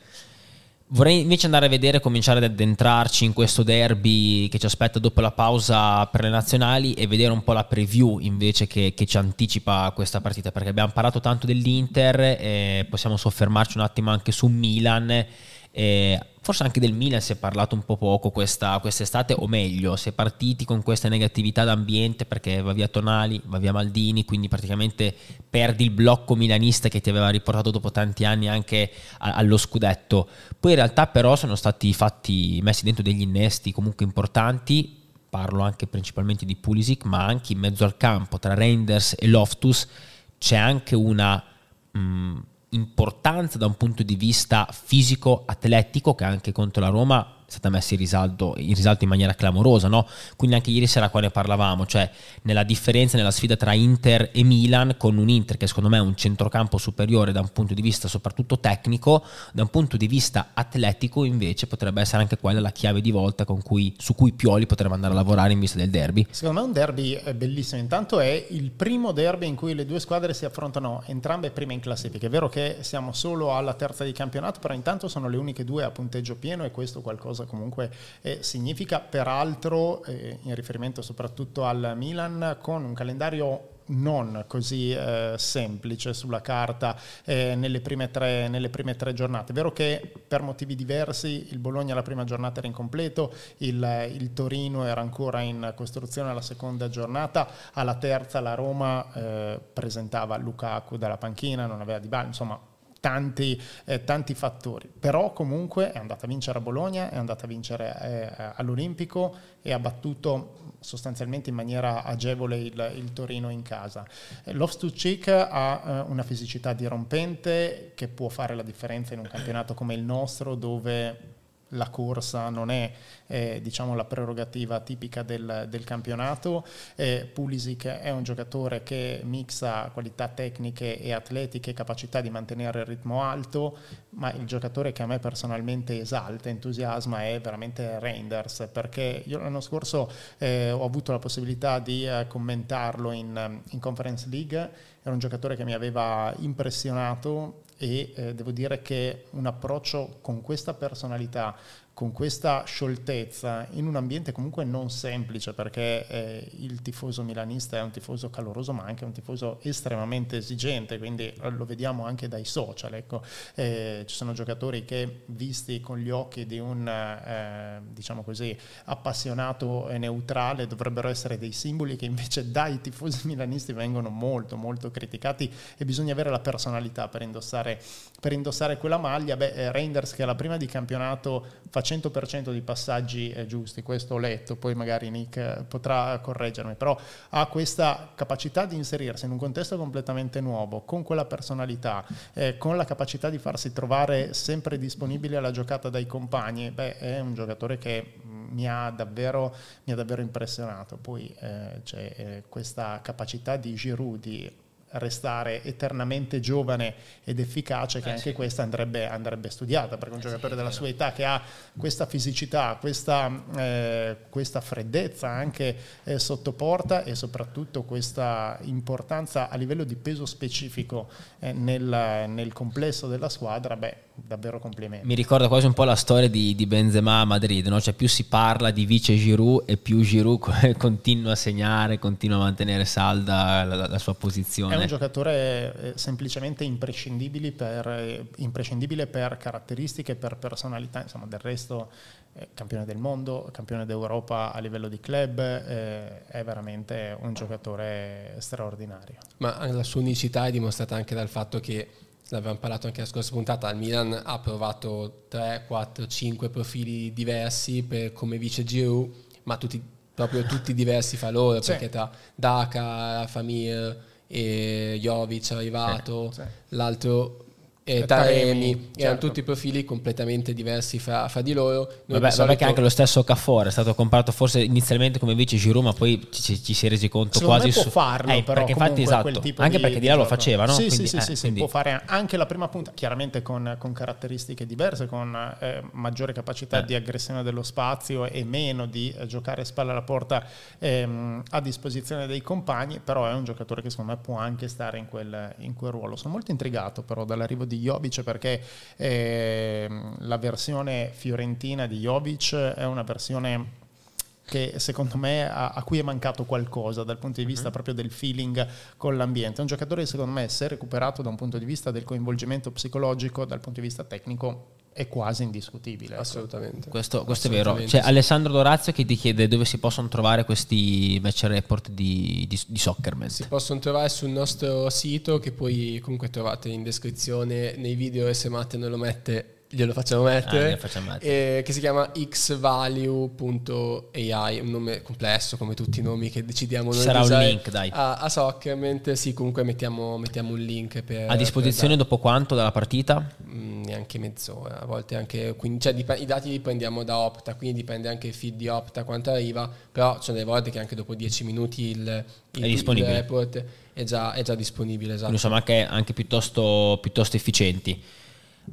Vorrei invece andare a vedere, cominciare ad addentrarci in questo derby che ci aspetta dopo la pausa per le nazionali e vedere un po' la preview invece che, che ci anticipa questa partita, perché abbiamo parlato tanto dell'Inter possiamo soffermarci un attimo anche su Milan e forse anche del Milan si è parlato un po' poco questa, quest'estate, o meglio, si è partiti con questa negatività d'ambiente perché va via Tonali, va via Maldini, quindi praticamente perdi il blocco milanista che ti aveva riportato dopo tanti anni anche allo scudetto. Poi in realtà però sono stati fatti, messi dentro degli innesti comunque importanti, parlo anche principalmente di Pulisic, ma anche in mezzo al campo tra Reinders e Loftus c'è anche una... Mh, mm, importanza da un punto di vista fisico, atletico, che anche contro la Roma stata messa in risalto, in risalto in maniera clamorosa, no? Quindi anche ieri sera qua ne parlavamo, cioè nella differenza, nella sfida tra Inter e Milan, con un Inter che secondo me è un centrocampo superiore da un punto di vista soprattutto tecnico, da un punto di vista atletico invece potrebbe essere anche quella la chiave di volta cui, su cui Pioli potrebbe andare a lavorare in vista del derby. Secondo me un derby bellissimo, intanto è il primo derby in cui le due squadre si affrontano entrambe prime in classifica, è vero che siamo solo alla terza di campionato, però intanto sono le uniche due a punteggio pieno e questo qualcosa cosa comunque eh, significa, peraltro eh, in riferimento soprattutto al Milan con un calendario non così eh, semplice sulla carta eh, nelle, prime tre, nelle, prime tre, giornate. È vero che per motivi diversi il Bologna la prima giornata era incompleto, il, il Torino era ancora in costruzione alla seconda giornata, alla terza la Roma eh, presentava Lukaku dalla panchina, non aveva di ball, insomma tanti, eh, tanti, fattori, però comunque è andata a vincere a Bologna, è andata a vincere eh, all'Olimpico e ha battuto sostanzialmente in maniera agevole il, il Torino in casa. Eh, Loftus-Cheek ha eh, una fisicità dirompente che può fare la differenza in un campionato come il nostro dove la corsa non è eh, diciamo la prerogativa tipica del, del campionato. Eh, Pulisic è un giocatore che mixa qualità tecniche e atletiche, capacità di mantenere il ritmo alto, ma il giocatore che a me personalmente esalta, entusiasma è veramente Reinders, perché io l'anno scorso eh, ho avuto la possibilità di eh, commentarlo in, in Conference League, era un giocatore che mi aveva impressionato e eh, devo dire che un approccio con questa personalità, con questa scioltezza in un ambiente comunque non semplice perché eh, il tifoso milanista è un tifoso caloroso ma anche un tifoso estremamente esigente quindi eh, lo vediamo anche dai social ecco. eh, ci sono giocatori che visti con gli occhi di un eh, diciamo così appassionato e neutrale dovrebbero essere dei simboli che invece dai tifosi milanisti vengono molto molto criticati e bisogna avere la personalità per indossare, per indossare quella maglia beh eh, Reinders che è la prima di campionato faceva 100% di passaggi eh, giusti, questo ho letto, poi magari Nick eh, potrà correggermi, però ha questa capacità di inserirsi in un contesto completamente nuovo, con quella personalità, eh, con la capacità di farsi trovare sempre disponibile alla giocata dai compagni, beh, è un giocatore che mm, mi ha davvero, mi ha davvero impressionato. Poi eh, c'è eh, questa capacità di Giroud di restare eternamente giovane ed efficace, che eh, anche sì. questa andrebbe, andrebbe, studiata, perché un eh, giocatore sì, della sua età che ha questa fisicità, questa, eh, questa freddezza anche eh, sotto porta e soprattutto questa importanza a livello di peso specifico eh, nel, nel, complesso della squadra, beh, davvero complimenti. Mi ricorda quasi un po' la storia di, di Benzema a Madrid, no? cioè più si parla di vice Giroud e più Giroud continua a segnare, continua a mantenere salda la, la sua posizione. È un giocatore eh, semplicemente imprescindibile per, eh, imprescindibile per caratteristiche, per personalità, insomma del resto eh, campione del mondo, campione d'Europa a livello di club, eh, è veramente un giocatore straordinario. Ma la sua unicità è dimostrata anche dal fatto che l'abbiamo parlato anche la scorsa puntata, il Milan ha provato 3, 4, 5 profili diversi per come vice Giroud, ma tutti, proprio tutti diversi fra loro, sì. perché tra Daka, Famir e Jovic arrivato, sì, sì. l'altro e Taremi, erano certo. tutti profili completamente diversi fra, fra di loro. Noi vabbè, solito... che anche lo stesso Cafor è stato comparato forse inizialmente come vice Giroud, ma poi ci, ci si è resi conto Secondo quasi può su... farlo, eh, però, perché infatti esatto, anche di, perché di là lo faceva, no? Sì, quindi, sì, eh, sì, quindi... può fare anche la prima punta, chiaramente con, con caratteristiche diverse, con eh, maggiore capacità eh. di aggressione dello spazio e meno di eh, giocare spalle alla porta ehm, a disposizione dei compagni, però è un giocatore che secondo me può anche stare in quel, in quel ruolo. Sono molto intrigato però dall'arrivo di Jovic perché eh, la versione fiorentina di Jovic è una versione che secondo me a, a, cui è mancato qualcosa dal punto di vista uh-huh. proprio del feeling con l'ambiente. È un giocatore che secondo me se recuperato da un punto di vista del coinvolgimento psicologico, dal punto di vista tecnico, è quasi indiscutibile. Ecco. Assolutamente. Questo, questo Assolutamente. è vero. C'è Alessandro Dorazio che ti chiede dove si possono trovare questi match report di, di, di Soccerman. Si possono trovare sul nostro sito che poi comunque trovate in descrizione nei video e se Matte non lo mette glielo facciamo mettere, ah, facciamo mettere. Eh, che si chiama xvalue.ai, un nome complesso come tutti i nomi che decidiamo noi sarà un link dai. A, a Soccer, mentre sì comunque mettiamo, mettiamo, un link per, a disposizione per dopo quanto dalla partita? Neanche mezz'ora, a volte anche quindi, cioè, dip- i dati li prendiamo da Opta, quindi dipende anche il feed di Opta quanto arriva, però ci sono delle volte che anche dopo 10 minuti il, il, è il report è già, è già disponibile. Esatto. Quindi insomma anche, anche piuttosto, piuttosto efficienti.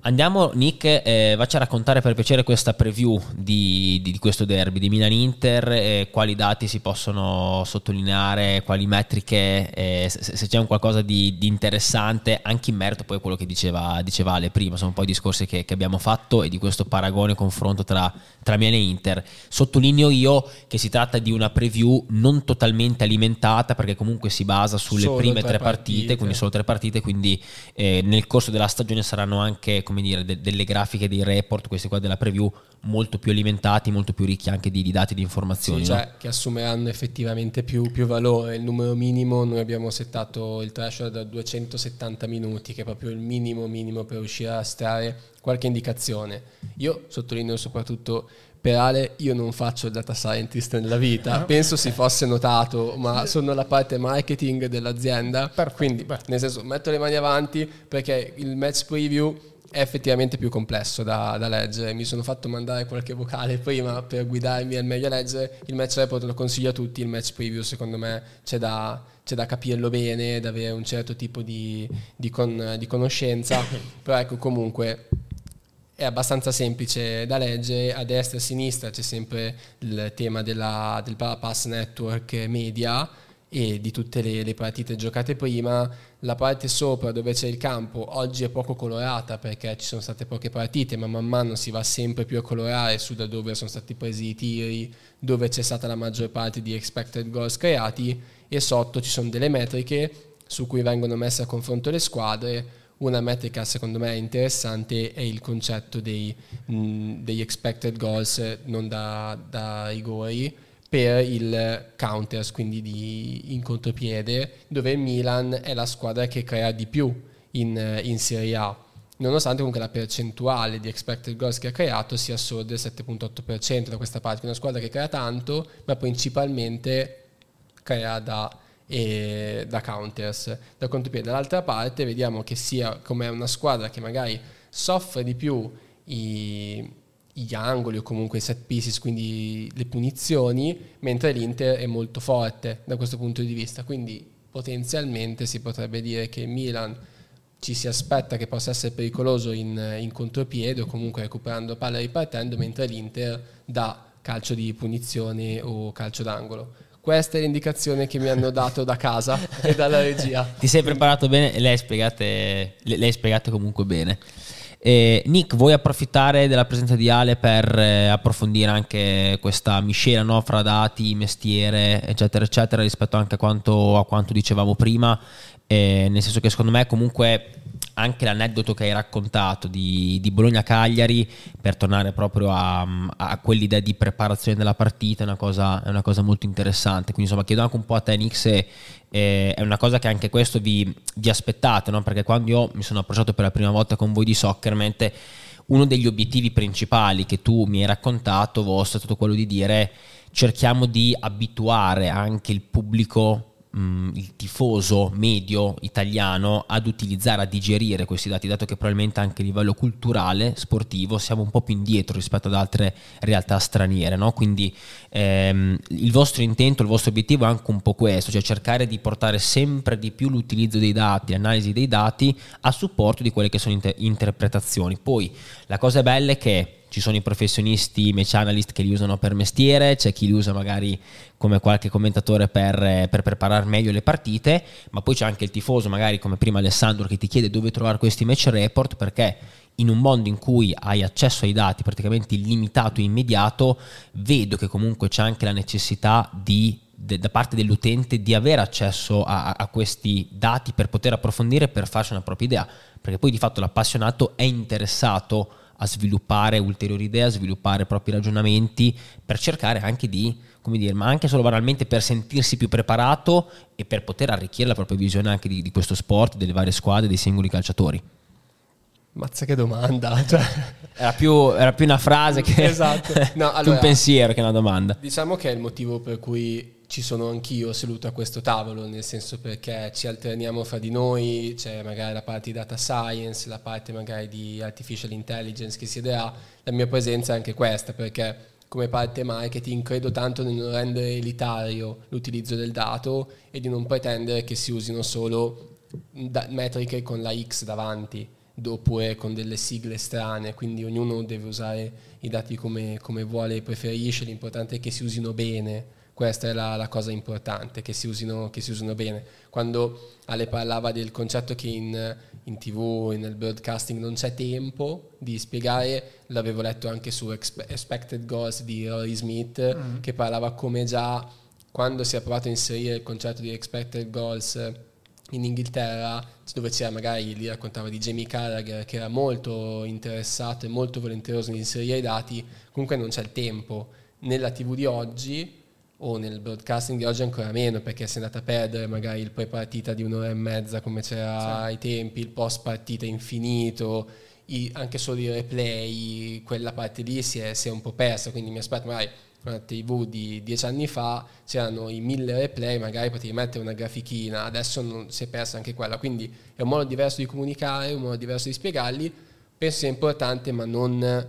Andiamo, Nick, eh, vacci a raccontare per piacere questa preview di, di, di questo derby di Milan-Inter, eh, quali dati si possono sottolineare, quali metriche, eh, se, se, c'è un qualcosa di, di, interessante, anche in merito poi a quello che diceva, diceva Ale prima, sono un po' i discorsi che, che abbiamo fatto e di questo paragone confronto tra, tra Milan e Inter. Sottolineo io che si tratta di una preview non totalmente alimentata perché comunque si basa sulle solo prime tre, tre partite, partite, quindi solo tre partite, quindi eh, nel corso della stagione saranno anche come dire, de- delle grafiche, dei report, questi qua della preview, molto più alimentati, molto più ricchi anche di, di dati e di informazioni. Sì, no? cioè che assumeranno effettivamente più, più, valore. Il numero minimo, noi abbiamo settato il threshold da 270 minuti, che è proprio il minimo minimo per riuscire a estrarre qualche indicazione. Io sottolineo soprattutto per Ale io non faccio il data scientist nella vita, penso si fosse notato, ma sono la parte marketing dell'azienda, Perfetto. quindi nel senso metto le mani avanti perché il match preview è effettivamente più complesso da, da, leggere. Mi sono fatto mandare qualche vocale prima per guidarmi al meglio a leggere. Il match report lo consiglio a tutti, il match preview secondo me c'è da, c'è da capirlo bene, da avere un certo tipo di, di, con, di conoscenza, però ecco comunque è abbastanza semplice da leggere, a destra e a sinistra c'è sempre il tema della, del Pass Network Media e di tutte le, le, partite giocate prima. La parte sopra dove c'è il campo oggi è poco colorata perché ci sono state poche partite, ma man mano si va sempre più a colorare su da dove sono stati presi i tiri, dove c'è stata la maggior parte di expected goals creati e sotto ci sono delle metriche su cui vengono messe a confronto le squadre. Una metrica secondo me interessante è il concetto dei, mh, degli expected goals non da, da rigori per il counters, quindi di, in contropiede, dove il Milan è la squadra che crea di più in, in Serie A nonostante comunque la percentuale di expected goals che ha creato sia solo del 7.8% da questa parte, una squadra che crea tanto, ma principalmente crea da, eh, da counters, da contropiede. Dall'altra parte vediamo che sia come una squadra che magari soffre di più i gli angoli o comunque i set pieces, quindi le punizioni, mentre l'Inter è molto forte da questo punto di vista. Quindi potenzialmente si potrebbe dire che Milan ci si aspetta che possa essere pericoloso in, in contropiede o comunque recuperando palla ripartendo, mentre l'Inter dà calcio di punizione o calcio d'angolo. Questa è l'indicazione che mi hanno dato da casa e dalla regia. Ti sei preparato bene e le hai spiegate, le hai spiegate comunque bene. Eh, Nick, vuoi approfittare della presenza di Ale per eh, approfondire anche questa miscela no, fra dati, mestiere, eccetera, eccetera, rispetto anche a quanto, a quanto dicevamo prima? Eh, nel senso che secondo me comunque anche l'aneddoto che hai raccontato di, di Bologna-Cagliari per tornare proprio a, a, quell'idea di preparazione della partita è una, cosa, è una cosa molto interessante quindi insomma chiedo anche un po' a te Nick se eh, è una cosa che anche questo vi, vi aspettate no? perché quando io mi sono approcciato per la prima volta con voi di soccer uno degli obiettivi principali che tu mi hai raccontato vostro è stato quello di dire cerchiamo di abituare anche il pubblico mh, il tifoso medio italiano ad utilizzare, a digerire questi dati, dato che probabilmente anche a livello culturale, sportivo, siamo un po' più indietro rispetto ad altre realtà straniere. No? Quindi ehm, il vostro intento, il vostro obiettivo è anche un po' questo, cioè cercare di portare sempre di più l'utilizzo dei dati, l'analisi dei dati a supporto di quelle che sono inter- interpretazioni. Poi la cosa bella è che ci sono i professionisti match analyst che li usano per mestiere, c'è chi li usa magari come qualche commentatore per, per, preparare meglio le partite, ma poi c'è anche il tifoso, magari come prima Alessandro, che ti chiede dove trovare questi match report perché in un mondo in cui hai accesso ai dati praticamente illimitato e immediato, vedo che comunque c'è anche la necessità di da parte dell'utente di avere accesso a, a, questi dati per poter approfondire per farsi una propria idea, perché poi di fatto l'appassionato è interessato a sviluppare ulteriori idee, a sviluppare propri ragionamenti per cercare anche di, come dire, ma anche solo banalmente per sentirsi più preparato e per poter arricchire la propria visione anche di, di questo sport, delle varie squadre, dei singoli calciatori. Mazza che domanda. Cioè. Era, più, era, più, una frase che, esatto. no, allora, un pensiero che una domanda. Diciamo che è il motivo per cui ci sono anch'io seduto a questo tavolo, nel senso perché ci alterniamo fra di noi, c'è magari la parte di data science, la parte magari di artificial intelligence che si idea, la mia presenza è anche questa, perché come parte marketing credo tanto nel non rendere elitario l'utilizzo del dato e di non pretendere che si usino solo metriche con la X davanti oppure con delle sigle strane, quindi ognuno deve usare i dati come, come vuole e preferisce, l'importante è che si usino bene questa è la, la cosa importante, che si, usino, che si, usino, bene. Quando Ale parlava del concetto che in, in tv, nel broadcasting non c'è tempo di spiegare, l'avevo letto anche su Expected Goals di Rory Smith, mm. che parlava come già quando si è provato a inserire il concetto di Expected Goals in Inghilterra, dove c'era magari, lì raccontava di Jamie Carragher, che era molto interessato e molto volenteroso di inserire i dati, comunque non c'è il tempo. Nella TV di oggi o nel broadcasting di oggi ancora meno perché si è andata a perdere magari il pre-partita di un'ora e mezza come c'era sì. ai tempi, il post-partita infinito, i, anche solo i replay, quella parte lì si è, si è un po' persa, quindi mi aspetto magari una TV di dieci anni fa c'erano i mille replay, magari potevi mettere una grafichina, adesso non, si è persa anche quella, quindi è un modo diverso di comunicare, un modo diverso di spiegarli, penso sia importante ma non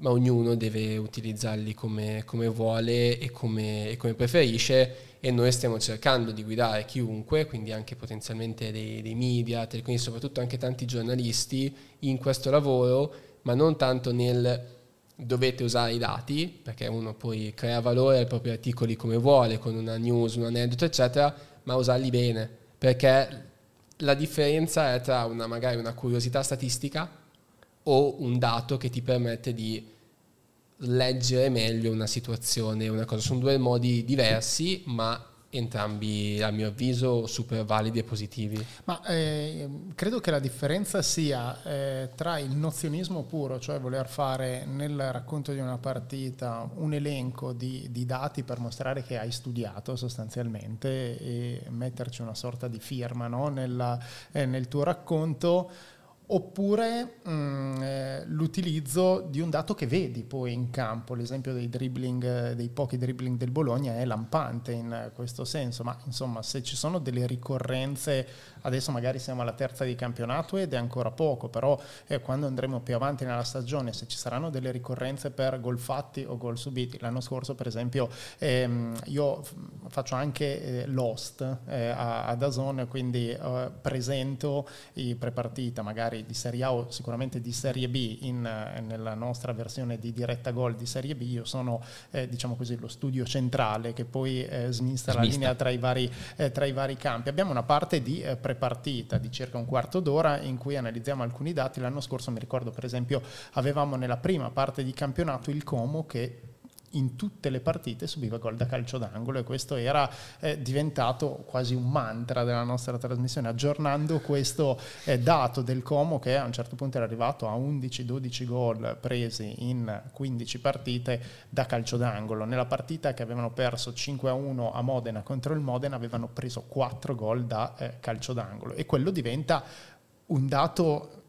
ma ognuno deve utilizzarli come, come vuole e come, e come, preferisce e noi stiamo cercando di guidare chiunque, quindi anche potenzialmente dei, dei media, quindi soprattutto anche tanti giornalisti in questo lavoro, ma non tanto nel dovete usare i dati, perché uno poi crea valore ai propri articoli come vuole, con una news, un aneddoto, eccetera, ma usarli bene, perché la differenza è tra una, magari una curiosità statistica o un dato che ti permette di leggere meglio una situazione, una cosa. Sono due modi diversi, ma entrambi a mio avviso super validi e positivi. Ma eh, credo che la differenza sia eh, tra il nozionismo puro, cioè voler fare nel racconto di una partita un elenco di, di dati per mostrare che hai studiato sostanzialmente e metterci una sorta di firma no? Nella, eh, nel tuo racconto oppure mh, mm, eh, l'utilizzo di un dato che vedi poi in campo, l'esempio dei dribbling, eh, dei pochi dribbling del Bologna è lampante in questo senso, ma insomma se ci sono delle ricorrenze Adesso magari siamo alla terza di campionato ed è ancora poco, però eh, quando andremo più avanti nella stagione, se ci saranno delle ricorrenze per gol fatti o gol subiti, l'anno scorso per esempio ehm, io faccio anche eh, Lost eh, a, a Dazon, quindi eh, presento i prepartita magari di Serie A o sicuramente di Serie B in, eh, nella nostra versione di diretta gol di Serie B, io sono eh, diciamo così lo studio centrale che poi smista la linea tra i, vari, tra i vari campi. Abbiamo una parte di eh, prepartita di circa un quarto d'ora in cui analizziamo alcuni dati. L'anno scorso mi ricordo per esempio avevamo nella prima parte di campionato il Como che in tutte le partite subiva gol da calcio d'angolo e questo era eh, diventato quasi un mantra della nostra trasmissione, aggiornando questo eh, dato del Como che a un certo punto era arrivato a 11-12 gol presi in 15 partite da calcio d'angolo. Nella partita che avevano perso 5-1 a Modena contro il Modena avevano preso 4 gol da eh, calcio d'angolo e quello diventa un dato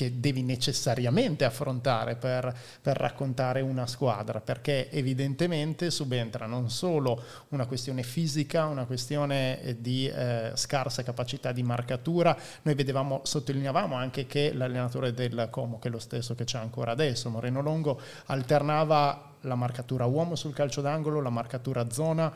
che devi necessariamente affrontare per, per, raccontare una squadra, perché evidentemente subentra non solo una questione fisica, una questione eh, di eh, scarsa capacità di marcatura, noi vedevamo, sottolineavamo anche che l'allenatore del Como, che è lo stesso che c'è ancora adesso, Moreno Longo, alternava la marcatura uomo sul calcio d'angolo, la marcatura zona,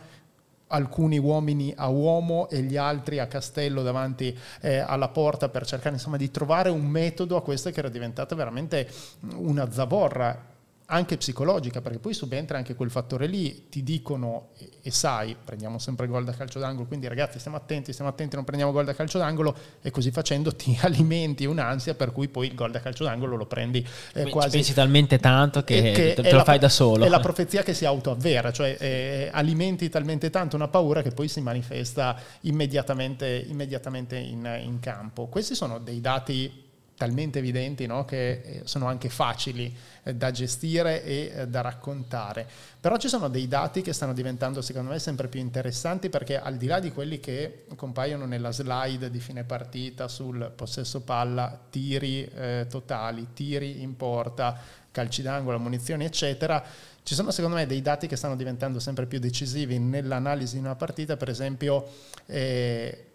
alcuni uomini a uomo e gli altri a castello davanti eh, alla porta per cercare insomma di trovare un metodo a questa che era diventata veramente una zavorra anche psicologica, perché poi subentra anche quel fattore lì, ti dicono e, sai, prendiamo sempre gol da calcio d'angolo, quindi ragazzi stiamo attenti, stiamo attenti, non prendiamo gol da calcio d'angolo e così facendo ti alimenti un'ansia per cui poi il gol da calcio d'angolo lo prendi eh, quasi... Ci pensi talmente tanto che, che te, te lo la, fai da solo. È la profezia che si autoavvera, cioè eh, alimenti talmente tanto una paura che poi si manifesta immediatamente, immediatamente in, in campo. Questi sono dei dati talmente evidenti no? che eh, sono anche facili eh, da gestire e eh, da raccontare. Però ci sono dei dati che stanno diventando secondo me sempre più interessanti perché al di là di quelli che compaiono nella slide di fine partita sul possesso palla, tiri eh, totali, tiri in porta, calci d'angolo, munizioni eccetera, ci sono secondo me dei dati che stanno diventando sempre più decisivi nell'analisi di una partita, per esempio eh,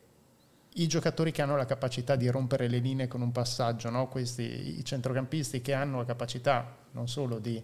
i giocatori che hanno la capacità di rompere le linee con un passaggio, no? Questi, i centrocampisti che hanno la capacità non solo di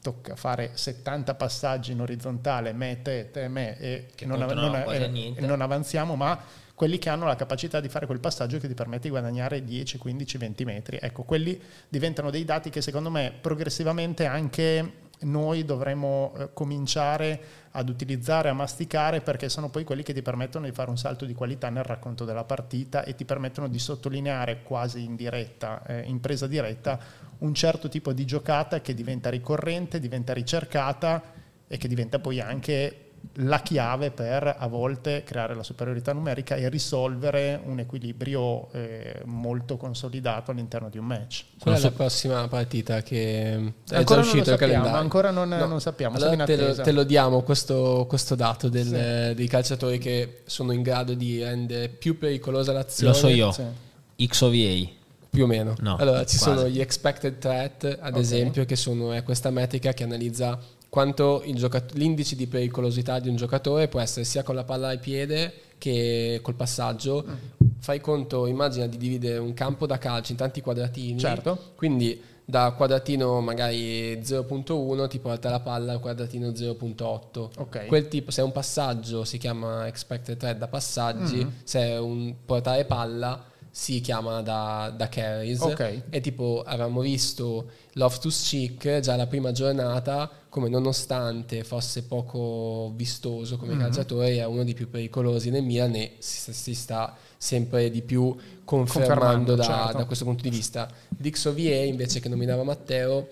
tocca fare 70 passaggi in orizzontale, me, te, te, me, e non, non, eh, non, avanziamo, ma quelli che hanno la capacità di fare quel passaggio che ti permette di guadagnare 10, 15, 20 metri. Ecco, quelli diventano dei dati che secondo me progressivamente anche noi dovremmo eh, cominciare ad utilizzare, a masticare, perché sono poi quelli che ti permettono di fare un salto di qualità nel racconto della partita e ti permettono di sottolineare quasi in diretta, eh, in presa diretta, un certo tipo di giocata che diventa ricorrente, diventa ricercata e che diventa poi anche la chiave per a volte creare la superiorità numerica e risolvere un equilibrio eh, molto consolidato all'interno di un match. Qual è la prossima partita che è ancora già uscito il calendario? Ancora non, no. non sappiamo. Allora te lo, te, lo, diamo questo, questo dato del, sì. dei calciatori che sono in grado di rendere più pericolosa l'azione. Lo so io, sì. XOVA. Più o meno. No, allora ci quasi. sono gli expected threat, ad okay. esempio, che sono, è questa metrica che analizza quanto giocat- l'indice di pericolosità di un giocatore può essere sia con la palla al piede che col passaggio. Mm. Fai conto, immagina di dividere un campo da calcio in tanti quadratini. Certo. Quindi da quadratino magari 0.1 ti porta la palla al quadratino 0.8. Okay. Quel tipo, se è un passaggio si chiama expected threat da passaggi, mm. se è un portare palla si chiama da, da carries. Okay. E tipo avevamo visto Loftus Cheek già la prima giornata come nonostante fosse poco vistoso come mm-hmm. calciatore è uno dei più pericolosi nel Milan e si, si sta sempre di più confermando, confermando da, certo. da, questo punto di vista. Dixovier invece che nominava Matteo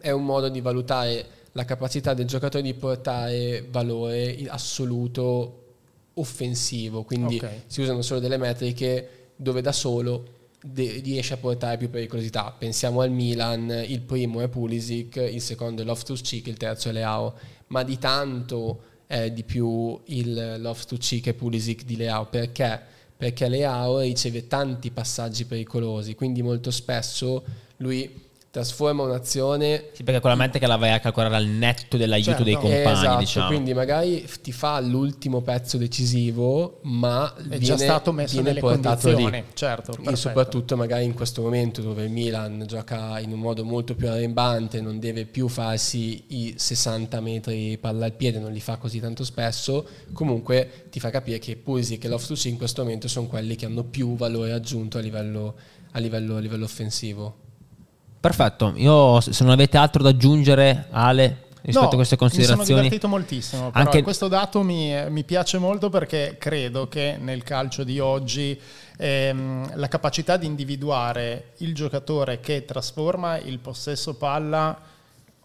è un modo di valutare la capacità del giocatore di portare valore assoluto offensivo, quindi okay. si usano solo delle metriche dove da solo de- riesce a portare più pericolosità. Pensiamo al Milan, il primo è Pulisic, il secondo è Loftus-Cheek, il terzo è Leao, ma di tanto è di più il Loftus-Cheek e Pulisic di Leao, perché? Perché Leao riceve tanti passaggi pericolosi, quindi molto spesso lui trasforma un'azione. Sì, perché quella mente che la vai a calcolare al netto dell'aiuto certo. dei compagni. Esatto, diciamo. quindi magari ti fa l'ultimo pezzo decisivo, ma è viene, già stato messo nelle condizioni. Lì. Certo, e soprattutto magari in questo momento dove il Milan gioca in un modo molto più arrembante, non deve più farsi i 60 metri palla al piede, non li fa così tanto spesso, comunque ti fa capire che Pulisic e Loftus in questo momento sono quelli che hanno più valore aggiunto a livello, a livello, a livello offensivo. Perfetto, io se non avete altro da aggiungere, Ale, rispetto no, a queste considerazioni. Mi sono divertito moltissimo, però Anche... questo dato mi, mi, piace molto perché credo che nel calcio di oggi ehm, la capacità di individuare il giocatore che trasforma il possesso palla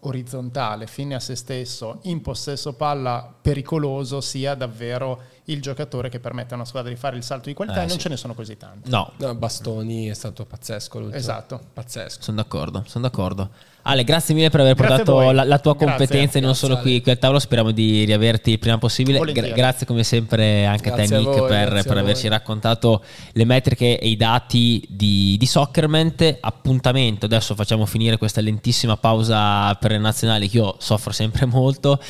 orizzontale, fine a se stesso, in possesso palla pericoloso sia davvero il giocatore che permette a una squadra di fare il salto di qualità Eh, e non sì. ce ne sono così tanti. No, No, Bastoni è stato pazzesco l'ultimo. Esatto. Pazzesco. sono d'accordo, sono d'accordo. Ale, grazie mille per aver Grazie portato la, la tua competenza e non solo qui, qui al tavolo. Speriamo di riaverti il prima possibile. Gra- grazie come sempre anche Grazie a te, Nick, voi, per, per averci raccontato le metriche e i dati di, di Soccerment. Appuntamento, adesso facciamo finire questa lentissima pausa per le nazionali che io soffro sempre molto,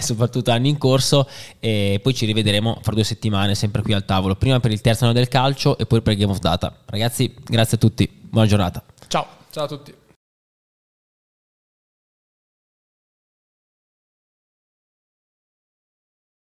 soprattutto anni in corso, e poi ci rivedremo fra due settimane sempre qui al tavolo, prima per il terzo anno del calcio e poi per Game of Data. Ragazzi, grazie a tutti, buona giornata. Ciao! Ciao a tutti.